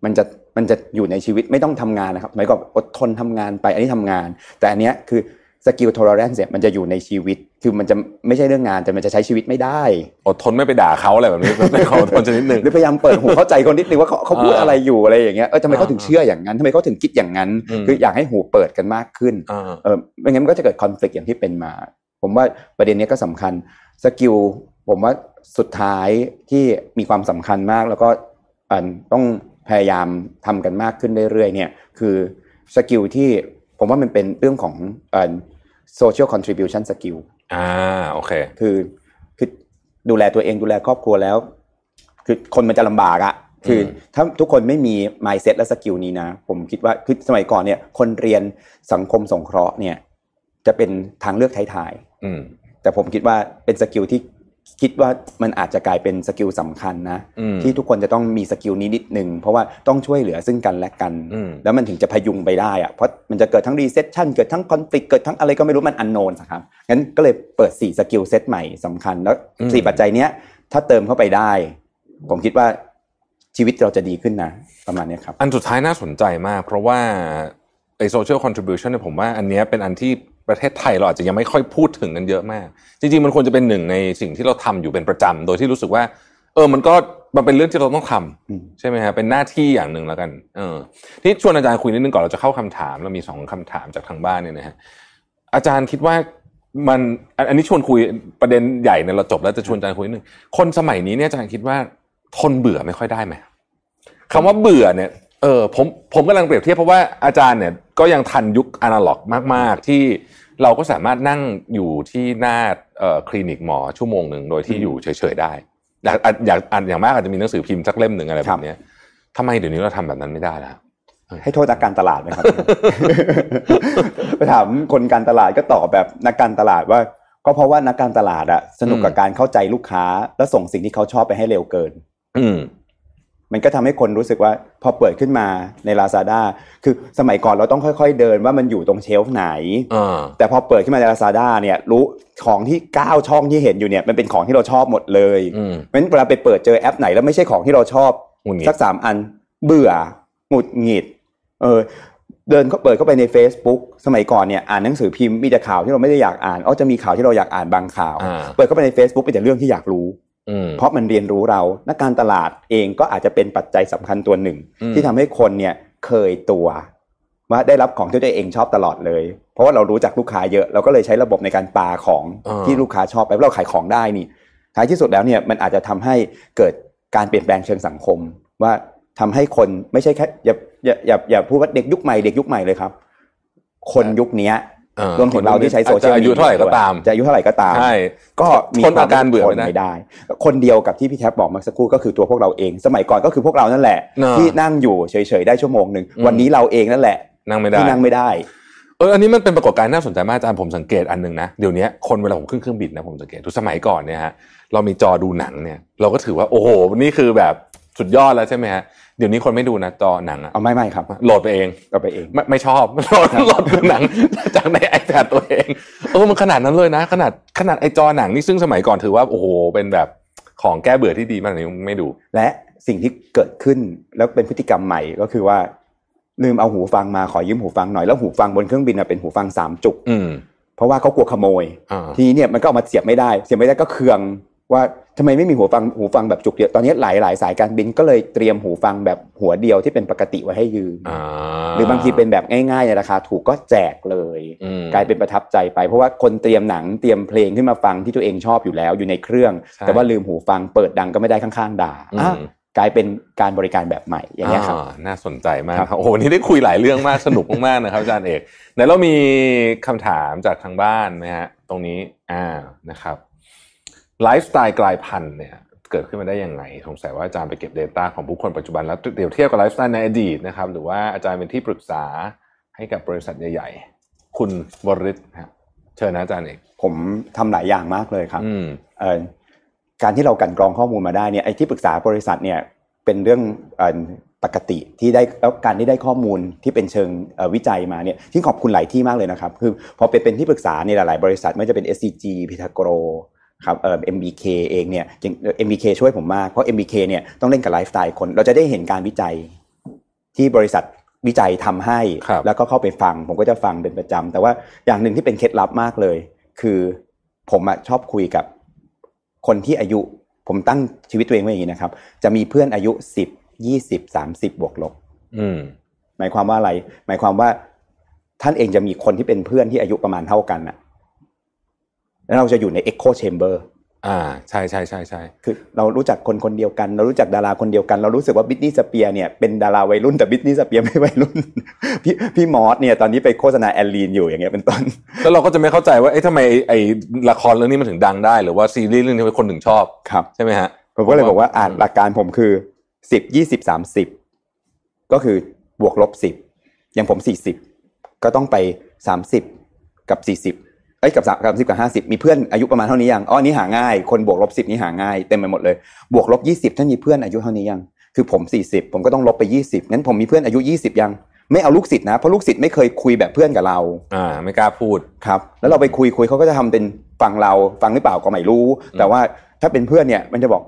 มันจะมันจะอยู่ในชีวิตไม่ต้องทำงานนะครับหมายก่อนอดทนทำงานไปอันนี้ทำงาน แต่อันเนี้ยคือ skill tolerance เนี่ยมันจะอยู่ในชีวิต คือมันจะไม่ใช่เรื่องงานแต่มันจะใช้ชีวิตไม่ได้อดทนไม่ไปด่าเขาอะไรแบบนี้เป็นความอดทนชนิดหนึ่งหรือพยายามเปิดหูเข้าใจคนนิดนึงว่าเขาเขาพูดอ่าอะไรอยู่อะไรอย่างเงี้ยเออทำไมเขาถึงอ่าเชื่ออย่างนั้นทำไมเขาถึงคิดอย่างนั้นอืมคืออยากให้หูเปิดกันมากขึ้นอ่าเออไม่งั้นมันก็จะเกิดคอน FLICT อย่างที่เป็นมา ผมว่าประเด็นเนี้ยก็สำคัญสกิลผมว่าสุดท้ายที่มีความสำคัญมากแล้วก็อันต้องพยายามทำกันมากขึ้นเรื่อยๆเนี่ยคือสกิลที่ผมว่ามันเป็นเรื่องของอัน social contribution skill อ่าโอเค คือคือดูแลตัวเองดูแลครอบครัวแล้ว คือคนมันจะลำบากอะคืออมถ้าทุกคนไม่มี mindset และสกิลนี้นะ ผมคิดว่าคือสมัยก่อนเนี่ย คนเรียนสังคมสงเคราะห์เนี่ย จะเป็นทางเลือกท้ายอืมๆแต่ผมคิดว่าเป็นสกิลที่ คิดว่ามันอาจจะกลายเป็นสกิลสำคัญนะอืมที่ทุกคนจะต้องมีสกิลนี้นิดนึง เพราะว่าต้องช่วยเหลือซึ่งกันและกันอืมแล้วมันถึงจะพยุงไปได้อะเพราะมันจะเกิดทั้งรีเซ s ชันเกิดทั้งคอนฟ lict เกิดทั้งอะไรก็ไม่รู้มันอันโนนครับงั้นก็เลยเปิด 4 skill set ใหม่สำคัญ แล้วอืมสี่ปัจจัยเนี้ยถ้าเติมเข้าไปได้ ผมคิดว่าชีวิตเราจะดีขึ้นนะ ประมาณเนี้ยครับ อันสุดท้ายน่าสนใจมาก เพราะว่าไอ้ social contribution เนี่ยผมว่าอันเนี้ยเป็นอันที่ ประเทศไทยเราอาจจะยังไม่ค่อยพูดถึงกันเยอะมาก จริงๆ มันควรจะเป็นหนึ่งในสิ่งที่เราทำอยู่เป็นประจำโดยที่รู้สึกว่า เออ มันก็มันเป็นเรื่องที่เราต้องทำอืมใช่ไหมฮะเป็นหน้าที่อย่างหนึ่งแล้วกัน เออที่ชวนอาจารย์คุยนิดนึงก่อนเราจะเข้าคำถามเรามีสองคำถามจากทางบ้านเนี่ยนะฮะอาจารย์คิดว่ามันอันอันนี้ชวนคุยประเด็นใหญ่เนี่ยเราจบแล้วจะชวนอาจารย์คุยนิดนึงคนสมัยนี้เนี่ยอาจารย์คิดว่าทนเบื่อไม่ค่อยได้ไหมคำว่าเบื่อเนี่ยเออผมผมกำลังเปรียบเทียบเพราะว่าอาจารย์เนี่ยก็ยังทันยุคอนาล็อกมาก ๆ ที่ เราก็สามารถนั่งอยู่ที่หน้าเอ่อคลินิกหมอชั่วโมงหนึ่งโดยที่อยู่เฉยๆได้อยากอะอยากอ่านอย่างมากอาจจะมีหนังสือพิมพ์สักเล่มหนึ่งอะไรแบบเนี้ยทำไมเดี๋ยวนี้เราทำแบบนั้นไม่ได้ล่ะให้โทษนักการตลาดไหมครับ ไปถามคนการตลาดก็ตอบแบบนักการตลาดว่า ก็เพราะว่านักการตลาดอะสนุกกับอืมการเข้าใจลูกค้า แล้วส่งสิ่งที่เขาชอบไปให้เร็วเกิน อื มมันก็ทำให้คนรู้สึกว่าพอเปิดขึ้นมาใน Lazada คือสมัยก่อนเราต้องค่อยๆเดินว่ามันอยู่ตรงเชลฟ์ไหนอ่าแต่พอเปิดขึ้นมาใน Lazada เนี่ยรู้ของที่9ช่องที่เห็นอยู่เนี่ยมันเป็นของที่เราชอบหมดเลยอืมเพราะฉะนั้นเวลาไปเปิดเจอแอปไหนแล้วไม่ใช่ของที่เราชอบหงุดหงิดสักสามอัน เบื่อหงุดหงิด เออเดินเข้าเปิดเข้าไปใน Facebook สมัยก่อนเนี่ยอ่านหนังสือพิมพ์มีแต่ข่าวที่เราไม่ได้อยากอ่านอ๋อจะมีข่าวที่เราอยากอ่านบางข่าวอ่าเปิดเข้าไปใน Facebook เป็นแต่เรื่องที่อยากรู้อืม เพราะมันเรียนรู้เรานักการตลาดเองก็อาจจะเป็นปัจจัยสำคัญตัวหนึ่งอืมที่ทำให้คนเนี่ยเคยตัว ว่าได้รับของที่ตัวเองชอบตลอดเลย เพราะว่าเรารู้จักลูกค้าเยอะ เราก็เลยใช้ระบบในการปาของที่ลูกค้าชอบไปเพราะเราขายของได้นี่ท้ายที่สุดแล้วเนี่ยมันอาจจะทำให้เกิดการเปลี่ยนแปลงเชิงสังคม ว่าทำให้คนไม่ใช่แค่อย่าอย่าอย่าอย่าพูดว่าเด็กยุคใหม่เด็กยุคใหม่เลยครับ คนยุคเนี้ยเออ รวมถึงเราที่ใช้โซเชียลอายุเท่าไหร่ก็ตามจะอายุเท่าไหร่ก็ตามใช่ก็มีทนอาการเบื่อทไม่นได้ไม่ได้ คนเดียวกับที่พี่แท็บบอกเมื่อสักครู่ก็คือตัวพวกเราเอง สมัยก่อนก็คือพวกเรานั่นแหละเนอะที่นั่งอยู่เฉยๆได้ชั่วโมงหนึ่งอืมวันนี้เราเองนั่นแหละนั่งไม่ได้ที่นั่งไม่ได้เอออันนี้มันเป็นปรากฏการณ์น่าสนใจมากอาจารย์ผมสังเกตอันหนึ่งนะเดี๋ยวนี้คนเวลาผมขึ้นเครื่องบินนะผมสังเกตทุกสมัยก่อนเนี่ยฮะเรามีจอดูหนังเนี่ยเราก็ถือว่าโอ้โหนี่คือแบบสุดยอดแล้วใช่ไหมฮะ เดี๋ยวนี้คนไม่ดูนะจอหนังอะเอาไม่ไม่ครับโหลดไปเองเอาไปเองไม่ไม่ชอบโหลดโหลดดูหนังจากใน iPad ตัวเองเออมันขนาดนั้นเลยนะ ขนาดขนาดไอจอหนังนี่ซึ่งสมัยก่อนถือว่าโอ้โหเป็นแบบของแก้เบื่อที่ดีมากนี่ไม่ดู และสิ่งที่เกิดขึ้นแล้วเป็นพฤติกรรมใหม่ก็คือว่า ลืมเอาหูฟังมาขอยืมหูฟังหน่อยแล้วหูฟังบนเครื่องบินน่ะเป็นหูฟังสามจุกอืมเพราะว่าเขากลัวขโมยอ่าทีนี้เนี่ยมันก็เอามาเสียบไม่ได้ เสียบไม่ได้ก็เคือง ว่าทำไมไม่มีหูฟังหูฟังแบบจุกเดียวตอนนี้หลายหลายสายการบินก็เลยเตรียมหูฟังแบบหัวเดียวที่เป็นปกติไว้ให้ยืมอ่าหรือบางทีเป็นแบบง่ายๆในราคาถูกก็แจกเลยอืมกลายเป็นประทับใจไป เพราะว่าคนเตรียมหนังเตรียมเพลงขึ้นมาฟังที่ตัวเองชอบอยู่แล้วอยู่ในเครื่องใช่แต่ว่าลืมหูฟังเปิดดังก็ไม่ได้ข้างๆด่าอืมอะกลายเป็นการบริการแบบใหม่อย่างเงี้ยครับอ่าน่าสนใจมากครับครับโอ้โหวันนี้ได้คุยหลายเรื่องมากสนุกมากๆนะครับอาจารย์เอกไหนเรามีคำถามจากทางบ้านไหมฮะตรงนี้อ่านะครับ ไลฟ์สไตล์กลายพันธุ์เนี่ยเกิดขึ้นมาได้ยังไง สงสัยว่าอาจารย์ไปเก็บ Data ของผู้คนปัจจุบันแล้วเดี๋ยวเทียบกับไลฟ์สไตล์ในอดีตนะครับ หรือว่าอาจารย์เป็นที่ปรึกษาให้กับบริษัทใหญ่ ๆ คุณบริษครับเชิญนะอาจารย์เอกผมทำหลายอย่างมากเลยครับอืมเอ่อการที่เรากลันกรองข้อมูลมาได้เนี่ยไอ้ที่ปรึกษาบริษัทเนี่ยเป็นเรื่องเอ่อปกติที่ได้แล้วการที่ได้ข้อมูลที่เป็นเชิงเอ่อวิจัยมาเนี่ยที่ขอบคุณหลายที่มากเลยนะครับ คือพอไปเป็นที่ปรึกษาในหลาย ๆ บริษัทไม่ว่าจะเป็น SCG p i t a g r o ครับเอ่อ MBK เองเนี่ยอย่าง MBK ช่วยผมมาก เพราะ MBK เนี่ยต้องเล่นกับไลฟ์สไตล์คน เราจะได้เห็นการวิจัยที่บริษัทวิจัยทำให้ครับแล้วก็เข้าไปฟัง ผมก็จะฟังเป็นประจำแต่ว่าอย่างหนึ่งที่เป็นเคล็ดลับมากเลย คือผมอะชอบคุยกับคนที่อายุผมตั้งชีวิตตัวเองไว้อย่างนี้นะครับ จะมีเพื่อนอายุสิบยี่สิบสามสิบบวกลบอืมหมายความว่าอะไร หมายความว่าท่านเองจะมีคนที่เป็นเพื่อนที่อายุประมาณเท่ากันน่ะ แล้วเราจะอยู่ใน Echo Chamber อ่าใช่ใช่ใช่ใช่คือเรารู้จักคนคนเดียวกัน เรารู้จักดาราคนเดียวกัน เรารู้สึกว่าบิทนี่สเปียร์เนี่ยเป็นดาราวัยรุ่นแต่บิทนี่สเปียร์ไม่วัยรุ่น พี่พี่มอสเนี่ยตอนนี้ไปโฆษณาแอลลีนอยู่อย่างเงี้ยเป็นต้นแล้วเราก็จะไม่เข้าใจว่าเอ๊ะทำไมไอ้ไอ้ละครเรื่องนี้มันถึงดังได้ หรือว่าซีรีส์เรื่องนี้ทำไมคนถึงชอบครับใช่ไหมฮะผมก็เลยบอกว่าอ่านหลักการผมคือสิบยี่สิบสามสิบก็คือบวกลบสิบอย่างผมสี่สิบก็ต้องไปสามสิบกับสี่สิบ เอ้ยกับสามกับสิบกับห้าสิบมีเพื่อนอายุประมาณเท่านี้ยังอ๋ออันนี้หาง่าย คนบวกลบสิบนี่หาง่ายเต็มไปหมดเลย บวกลบยี่สิบท่านมีเพื่อนอายุเท่านี้ยัง คือผมสี่สิบผมก็ต้องลบไปยี่สิบงั้นผมมีเพื่อนอายุยี่สิบยังไม่เอาลูกศิษย์นะเพราะลูกศิษย์ไม่เคยคุยแบบเพื่อนกับเรา อ่า ไม่กล้าพูดครับ แล้วเราไปคุยคุยเขาก็จะทำเป็นฟังเราฟังหรือเปล่าก็ไม่รู้ แต่ว่าถ้าเป็นเพื่อนเนี่ย มันจะบอก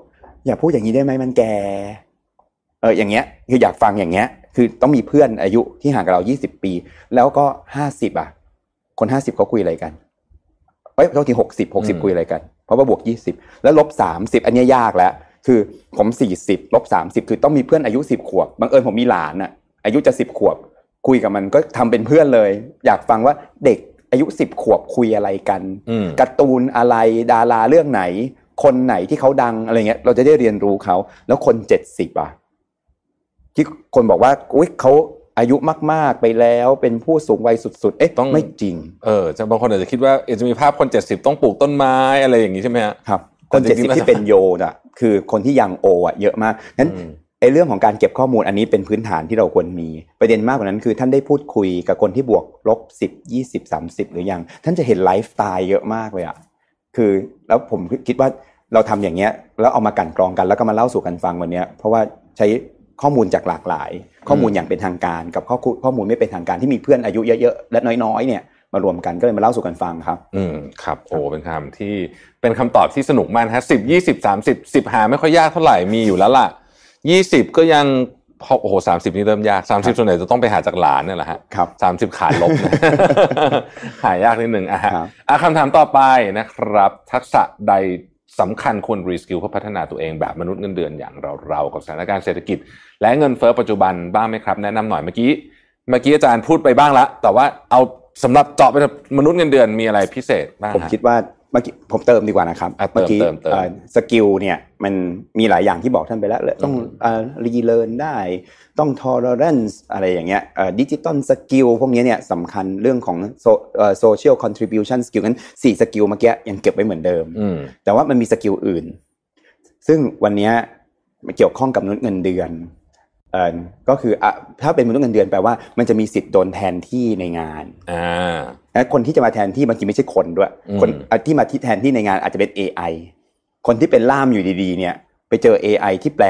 อย่าพูดอย่างนี้ได้ไหมมันแกเอออย่างเงี้ยคืออยากฟังอย่างเงี้ย คือต้องมีเพื่อนอายุที่ห่างกับเรายี่สิบปี แล้วก็ห้าสิบอะ คนห้าสิบเขาคุยอะไรกันเอ้ยเท่าที่หกสิบหกสิบอืมคุยอะไรกัน เพราะว่าบวกยี่สิบแล้วลบสามสิบอันเนี้ยยากแล้ว คือผมสี่สิบลบสามสิบคือต้องมีเพื่อนอายุสิบขวบบังเอิญผมมีหลานอะอายุจะสิบขวบ คุยกับมันก็ทำเป็นเพื่อนเลย อยากฟังว่าเด็กอายุสิบขวบคุยอะไรกันอืมการ์ตูนอะไรดาราเรื่องไหน คนไหนที่เขาดังอะไรเงี้ย เราจะได้เรียนรู้เขาแล้วคนเจ็ดสิบอะที่คนบอกว่าอุ้ยเขา อายุมาก ๆ ไปแล้วเป็นผู้สูงวัยสุด ๆ เอ๊ะต้องไม่จริง เออจะบางคนอาจจะคิดว่าเอะจะมีภาพคนเจ็ดสิบต้องปลูกต้นไม้อะไรอย่างนี้ใช่ไหมฮะครับแต่คนจริเจ็ดงสิบๆที่เป็นโยน่ะ คือคนที่ยังโออะเยอะมากงั้นอืมไอ้เรื่องของการเก็บข้อมูลอันนี้เป็นพื้นฐานที่เราควรมี ประเด็นมากกว่านั้นคือท่านได้พูดคุยกับคนที่บวกลบสิบยี่สิบสามสิบหรือยัง ท่านจะเห็นไลฟ์สไตล์เยอะมากเลยอะคือแล้วผมคิดว่าเราทำอย่างเงี้ยแล้วเอามากลันกรองกันแล้วก็มาเล่าสู่กันฟังวันเนี้ยเพราะว่าใช้ ข้อมูลจากหลากหลาย ข้อมูลอย่างเป็นทางการกับข้อมูลข้อมูลไม่เป็นทางการที่มีเพื่อนอายุเยอะๆและน้อยๆเนี่ยมารวมกันก็เลยมาเล่าสู่กันฟังครับ อืมครับ โอ้ เป็นคำที่เป็นคำตอบที่สนุกมากนะฮะสิบยี่สิบสามสิบสิบหาไม่ค่อยยากเท่าไหร่มีอยู่แล้วล่ะยี่สิบก็ยังพอโอ้โหสามสิบนี่เริ่มยากสามสิบส่วนใหญ่จะต้องไปหาจากหลานเนี่ยแหละฮะครับสามสิบขาดลบนะหายากนิดหนึ่งอะฮะครับอะคำถามต่อไปนะครับ ทักษะใด สำคัญควร reskill เพื่อพัฒนาตัวเองแบบมนุษย์เงินเดือนอย่างเราเราๆกับสถานการณ์เศรษฐกิจ และเงินเฟ้อปัจจุบันบ้างไหมครับ แนะนำหน่อยเมื่อกี้เมื่อกี้อาจารย์พูดไปบ้างละแต่ว่าเอาสำหรับเจาะไปมนุษย์เงินเดือนมีอะไรพิเศษบ้างผมคิดว่า มื่อกี้ผมเติมดีกว่านะครับอะเติมเมื่อกี้เติมเติมเอ่อสกิลเนี่ยมันมีหลายอย่างที่บอกท่านไปแล้วเลยต้อง relearn ได้ ต้อง tolerance อะไรอย่างเงี้ย digital skill พวกนี้เนี่ยสำคัญเรื่องของ social contribution skill นั้นสี่สกิลเมื่อกี้ยังเก็บไว้เหมือนเดิมอืมแต่ว่ามันมีสกิลอื่น ซึ่งวันเนี้ยมันเกี่ยวข้องกับมนุษย์เงินเดือนเอ่อ ก็คืออะถ้าเป็นมนุษย์เงินเดือนแปลว่ามันจะมีสิทธิ์โดนแทนที่ในงานอ่าและคนที่จะมาแทนที่บางทีไม่ใช่คนด้วยอืมคนอะที่มาที่แทนที่ในงานอาจจะเป็น AI คนที่เป็นล่ามอยู่ดีๆ เนี่ย ไปเจอ AI ที่แปล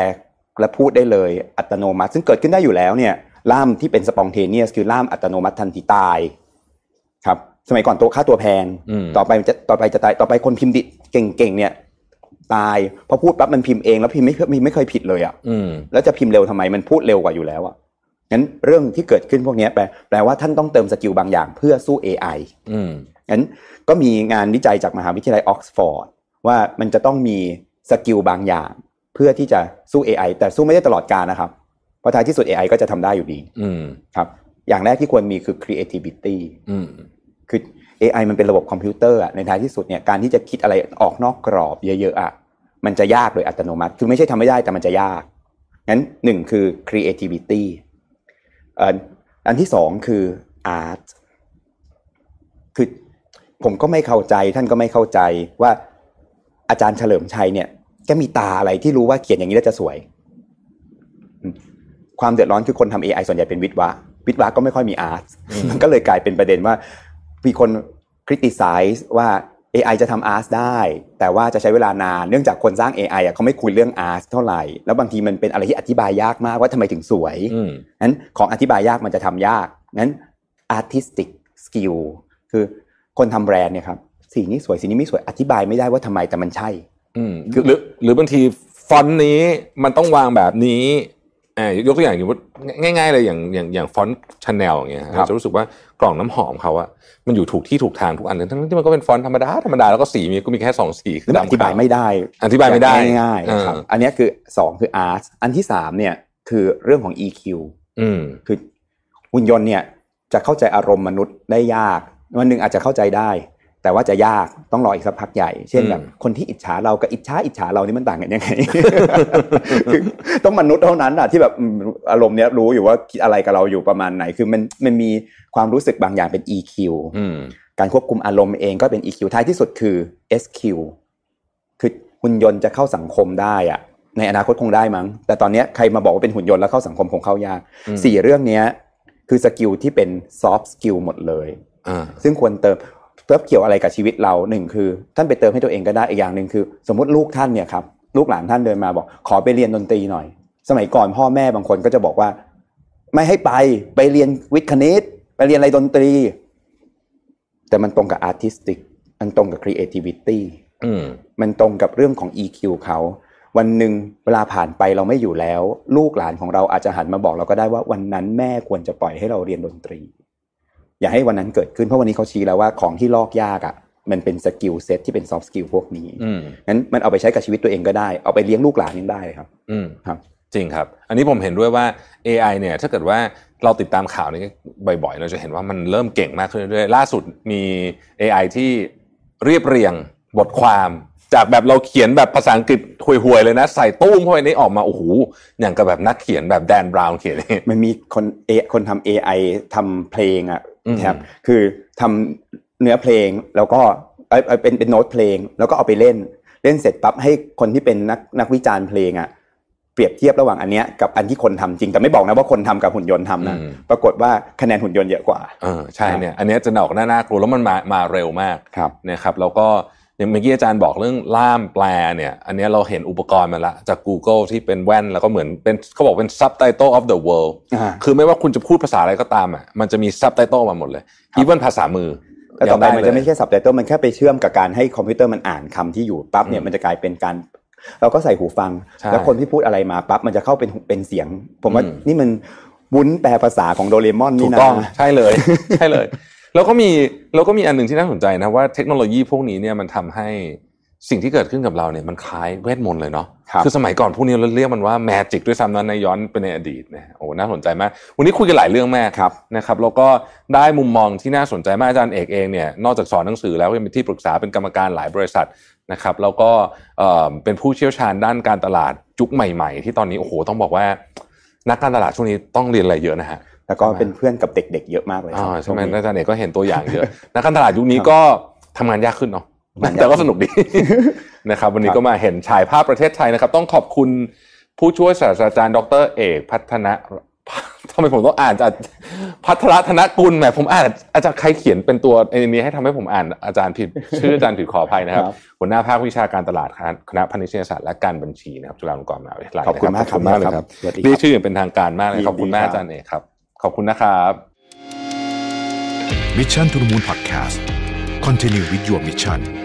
และพูดได้เลยอัตโนมัติ ซึ่งเกิดขึ้นได้อยู่แล้วเนี่ยล่ามที่เป็นสปองเทเนียสคือล่ามอัตโนมัติทันทีตาย ครับ สมัยก่อนตัวค่าตัวแพงอืมต่อไปมันจะต่อไปจะตายต่อไปคนพิมพ์ดิเก่งๆเนี่ย ตายพอพูดปั๊บมันพิมพ์เองแล้วพิมพ์ไม่ไม่ไม่เคยผิดเลยอะอืมแล้วจะพิมพ์เร็วทำไมมันพูดเร็วกว่าอยู่แล้วอะงั้นเรื่องที่เกิดขึ้นพวกเนี้ยแปลแปลว่าท่านต้องเติมสกิลบางอย่างเพื่อสู้ AI อืมงั้นก็มีงานวิจัยจากมหาวิทยาลัยออกซฟอร์ดว่ามันจะต้องมีสกิลบางอย่าง เพื่อที่จะสู้ AI แต่สู้ไม่ได้ตลอดกาลนะครับเพราะท้ายที่สุด AI ก็จะทำได้อยู่ดี อืมครับ อย่างแรกที่ควรมีคือ creativity อืมคือ AI มันเป็นระบบคอมพิวเตอร์อะในท้ายที่สุดเนี่ยการที่จะคิดอะไรออกนอกกรอบเยอะๆอะมันจะยากโดยอัตโนมัติ คือไม่ใช่ทำไม่ได้แต่มันจะยากงั้นหนึ่งคือ creativity เอ่ออันที่สองคือ art คือผมก็ไม่เข้าใจท่านก็ไม่เข้าใจว่าอาจารย์เฉลิมชัยเนี่ยแกมีตาอะไรที่รู้ว่าเขียนอย่างนี้แล้วจะสวยอืมความเดือดร้อนคือคนทำ AI ส่วนใหญ่เป็นวิทย์วะ วิทย์วะก็ไม่ค่อยมี art มันก็เลยกลายเป็นประเด็นว่า มีคน criticize ว่า AI จะทำ art ได้ แต่ว่าจะใช้เวลานานเนื่องจากคนสร้าง AI อะเขาไม่คุยเรื่อง art เท่าไหร่ แล้วบางทีมันเป็นอะไรที่อธิบายยากมากว่าทำไมถึงสวยอืมนั้นของอธิบายยากมันจะทำยากนั้น artistic skill คือคนทำแบรนด์เนี่ยครับสีนี้สวยสีนี้ไม่สวยอธิบายไม่ได้ว่าทำไมแต่มันใช่อืมหรือหรือบางทีฟอนต์นี้มันต้องวางแบบนี้ อ่ายกตัวอย่างอย่างว่าง่าย ๆ เลยอย่างอย่างอย่างฟอนต์ชาแนลอย่างเงี้ยครับเราจะรู้สึกว่ากล่องน้ำหอมเขาอะมันอยู่ถูกที่ถูกทางทุกอันเลยทั้งที่มันก็เป็นฟอนต์ธรรมดาธรรมดาแล้วก็สีมีก็มีแค่สองสีคือดำ อธิบายไม่ได้ อธิบายไม่ได้ง่ายๆนะครับเอออันเนี้ยคือสองคือ art อันที่สามเนี่ยคือเรื่องของ EQ อืมคือหุ่นยนต์เนี่ยจะเข้าใจอารมณ์มนุษย์ได้ยากวันหนึ่งอาจจะเข้าใจได้ แต่ว่าจะยากต้องรออีกสักพักใหญ่ เช่นอืมแบบคนที่อิจฉาเรากับอิจฉาอิจฉาเรานี่มันต่างกันยังไงคือต้องมนุษย์เท่านั้นอะที่แบบอืมอารมณ์เนี้ยรู้อยู่ว่าคิดอะไรกับเราอยู่ประมาณไหน คือมันมันมีความรู้สึกบางอย่างเป็น EQ อืมการควบคุมอารมณ์เองก็เป็น EQ ท้ายที่สุดคือ SQ คือหุ่นยนต์จะเข้าสังคมได้อะในอนาคตคงได้มั้ง แต่ตอนเนี้ยใครมาบอกว่าเป็นหุ่นยนต์แล้วเข้าสังคมคงเข้ายากอืมสี่เรื่องเนี้ยคือสกิลที่เป็น soft skill หมดเลยอ่าซึ่งควรเติม เติมเกี่ยวอะไรกับชีวิตเราหนึ่งคือ ท่านไปเติมให้ตัวเองก็ได้อีกอย่างหนึ่งคือ สมมติลูกท่านเนี่ยครับลูกหลานท่านเดินมาบอก ขอไปเรียนดนตรีหน่อย สมัยก่อนพ่อแม่บางคนก็จะบอกว่า ไม่ให้ไปไปเรียนวิทย์คณิต ไปเรียนอะไรดนตรี แต่มันตรงกับ artistic มันตรงกับ creativity อืมมันตรงกับเรื่องของ EQ เขาวันหนึ่งเวลาผ่านไปเราไม่อยู่แล้ว ลูกหลานของเราอาจจะหันมาบอกเราก็ได้ว่าวันนั้นแม่ควรจะปล่อยให้เราเรียนดนตรี อย่าให้วันนั้นเกิดขึ้นเพราะวันนี้เขาชี้แล้วว่าของที่ลอกยากอะ่ะมันเป็น skill set ที่เป็น soft skill พวกนี้อืมงั้นมันเอาไปใช้กับชีวิตตัวเองก็ได้ เอาไปเลี้ยงลูกหลานยังได้เลยครับ อืมครับ จริงครับ อันนี้ผมเห็นด้วยว่า AI เนี่ย ถ้าเกิดว่าเราติดตามข่าวนี้บ่อยๆ เราจะเห็นว่ามันเริ่มเก่งมากขึ้นเรื่อยๆ ล่าสุดมี AI ที่เรียบเรียงบทความจากแบบเราเขียนแบบภาษาอังกฤษห่วยๆเลยนะ ใส่ตู้มเข้าไปนี่ออกมาโอ้โหอย่างกับแบบนักเขียนแบบแดนบราวน์เขียนนี่มันมีคนเอคนทำ AI ทำเพลงอะ อืมครับคือทำเนื้อเพลงแล้วก็เอ้ยเอ้ยเป็นเป็นโน้ตเพลง แล้วก็เอาไปเล่น เล่นเสร็จปั๊บให้คนที่เป็นนักนักวิจารณ์เพลงอะเปรียบเทียบระหว่างอันเนี้ยกับอันที่คนทำจริงแต่ไม่บอกนะว่าคนทำกับหุ่นยนต์ทำนะอืมปรากฏว่าคะแนนหุ่นยนต์เยอะกว่าเออใช่เนี่ยอันเนี้ยจะออกหน้าน่ากลัวแล้วมันมามาเร็วมากครับนะครับแล้วก็ อย่างเมื่อกี้อาจารย์บอกเรื่องล่ามแปลเนี่ย อันเนี้ยเราเห็นอุปกรณ์มาละจาก Google ที่เป็นแว่นแล้วก็เหมือนเป็นเขาบอกเป็น subtitle of the world อ่าคือไม่ว่าคุณจะพูดภาษาอะไรก็ตามอะมันจะมี subtitle มาหมดเลยอีเวนภาษามือแต่ต่อไปยังด้มันเลยจะไม่ใช่สับไตเติลมันแค่ไปเชื่อมกับการให้คอมพิวเตอร์มันอ่านคำที่อยู่ปั๊บเนี่ยอืมมันจะกลายเป็นการเราก็ใส่หูฟังใช่แล้วคนที่พูดอะไรมาปั๊บมันจะเข้าเป็นเป็นเสียง ผมว่าอืมนี่มันวุ้นแปลภาษาของโดเรมอนถูนี่กนะต้องใช่เลย ใช่เลย แล้วก็มีแล้วก็มีอันหนึ่งที่น่าสนใจนะว่าเทคโนโลยีพวกนี้เนี่ยมันทำให้สิ่งที่เกิดขึ้นกับเราเนี่ยมันคล้ายเวทมนต์เลยเนาะครับอสมัยก่อนพวกนี้เราเรียกมันว่าแมจิกด้วยซ้ำนะในย้อนไปในอดีตนะโอ้น่าสนใจมาก วันนี้คุยกันหลายเรื่องมากครับนะครับแล้วก็ได้มุมมองที่น่าสนใจมากอาจารย์เอกเองเนี่ยนอกจากสอนหนังสือแล้วก็ยังเป็นที่ปรึกษาเป็นกรรมการหลายบริษัทนะครับแล้วก็เอ่อเป็นผู้เชี่ยวชาญด้านการตลาดยุคใหม่ ๆ ที่ตอนนี้โอ้โหต้องบอกว่านักการตลาดช่วงนี้ต้องเรียนอะไรเยอะนะฮะ แล้วก็เป็นเพื่อนกับเด็ก ๆ เยอะมากเลยคอ่ารับใช่ไหมช่วงนี้อาจารย์เอกก็เห็นตัวอย่างเยอะนักการตลาดยุคนี้ก็ทำงานยากขึ้นเนาะทำงานยากแต่ก็สนุกดีนะครับ วันนี้ครับก็มาเห็นฉายภาพประเทศไทยนะครับ ต้องขอบคุณผู้ช่วยศาสตราจารย์ดรเอกพัฒนะทำไมผมต้องอ่านจากพัทรธนกุลแหมผมอ่านอาจารย์ใครเขียนเป็นตัวไอ้นี้ให้ทำให้ผมอ่านอาจารย์ผิด ชื่ออาจารย์ผิดขออภัยนะครับครับหัวหน้าภาควิชาการตลาดคณะคณะพาณิชยศาสตร์และการบัญชีนะครับจุฬาลงกรณ์มหาวิทยาลัยขอบคุณมากนะขอบคุณมากเลยครับสวัสดีเรียกครับชื่ออย่างเป็นทางการมากเลยขอบคุณมากยินดีครับอาจารย์เอกครับ ขอบคุณนะครับ Mission to the Moon Podcast Continue with your mission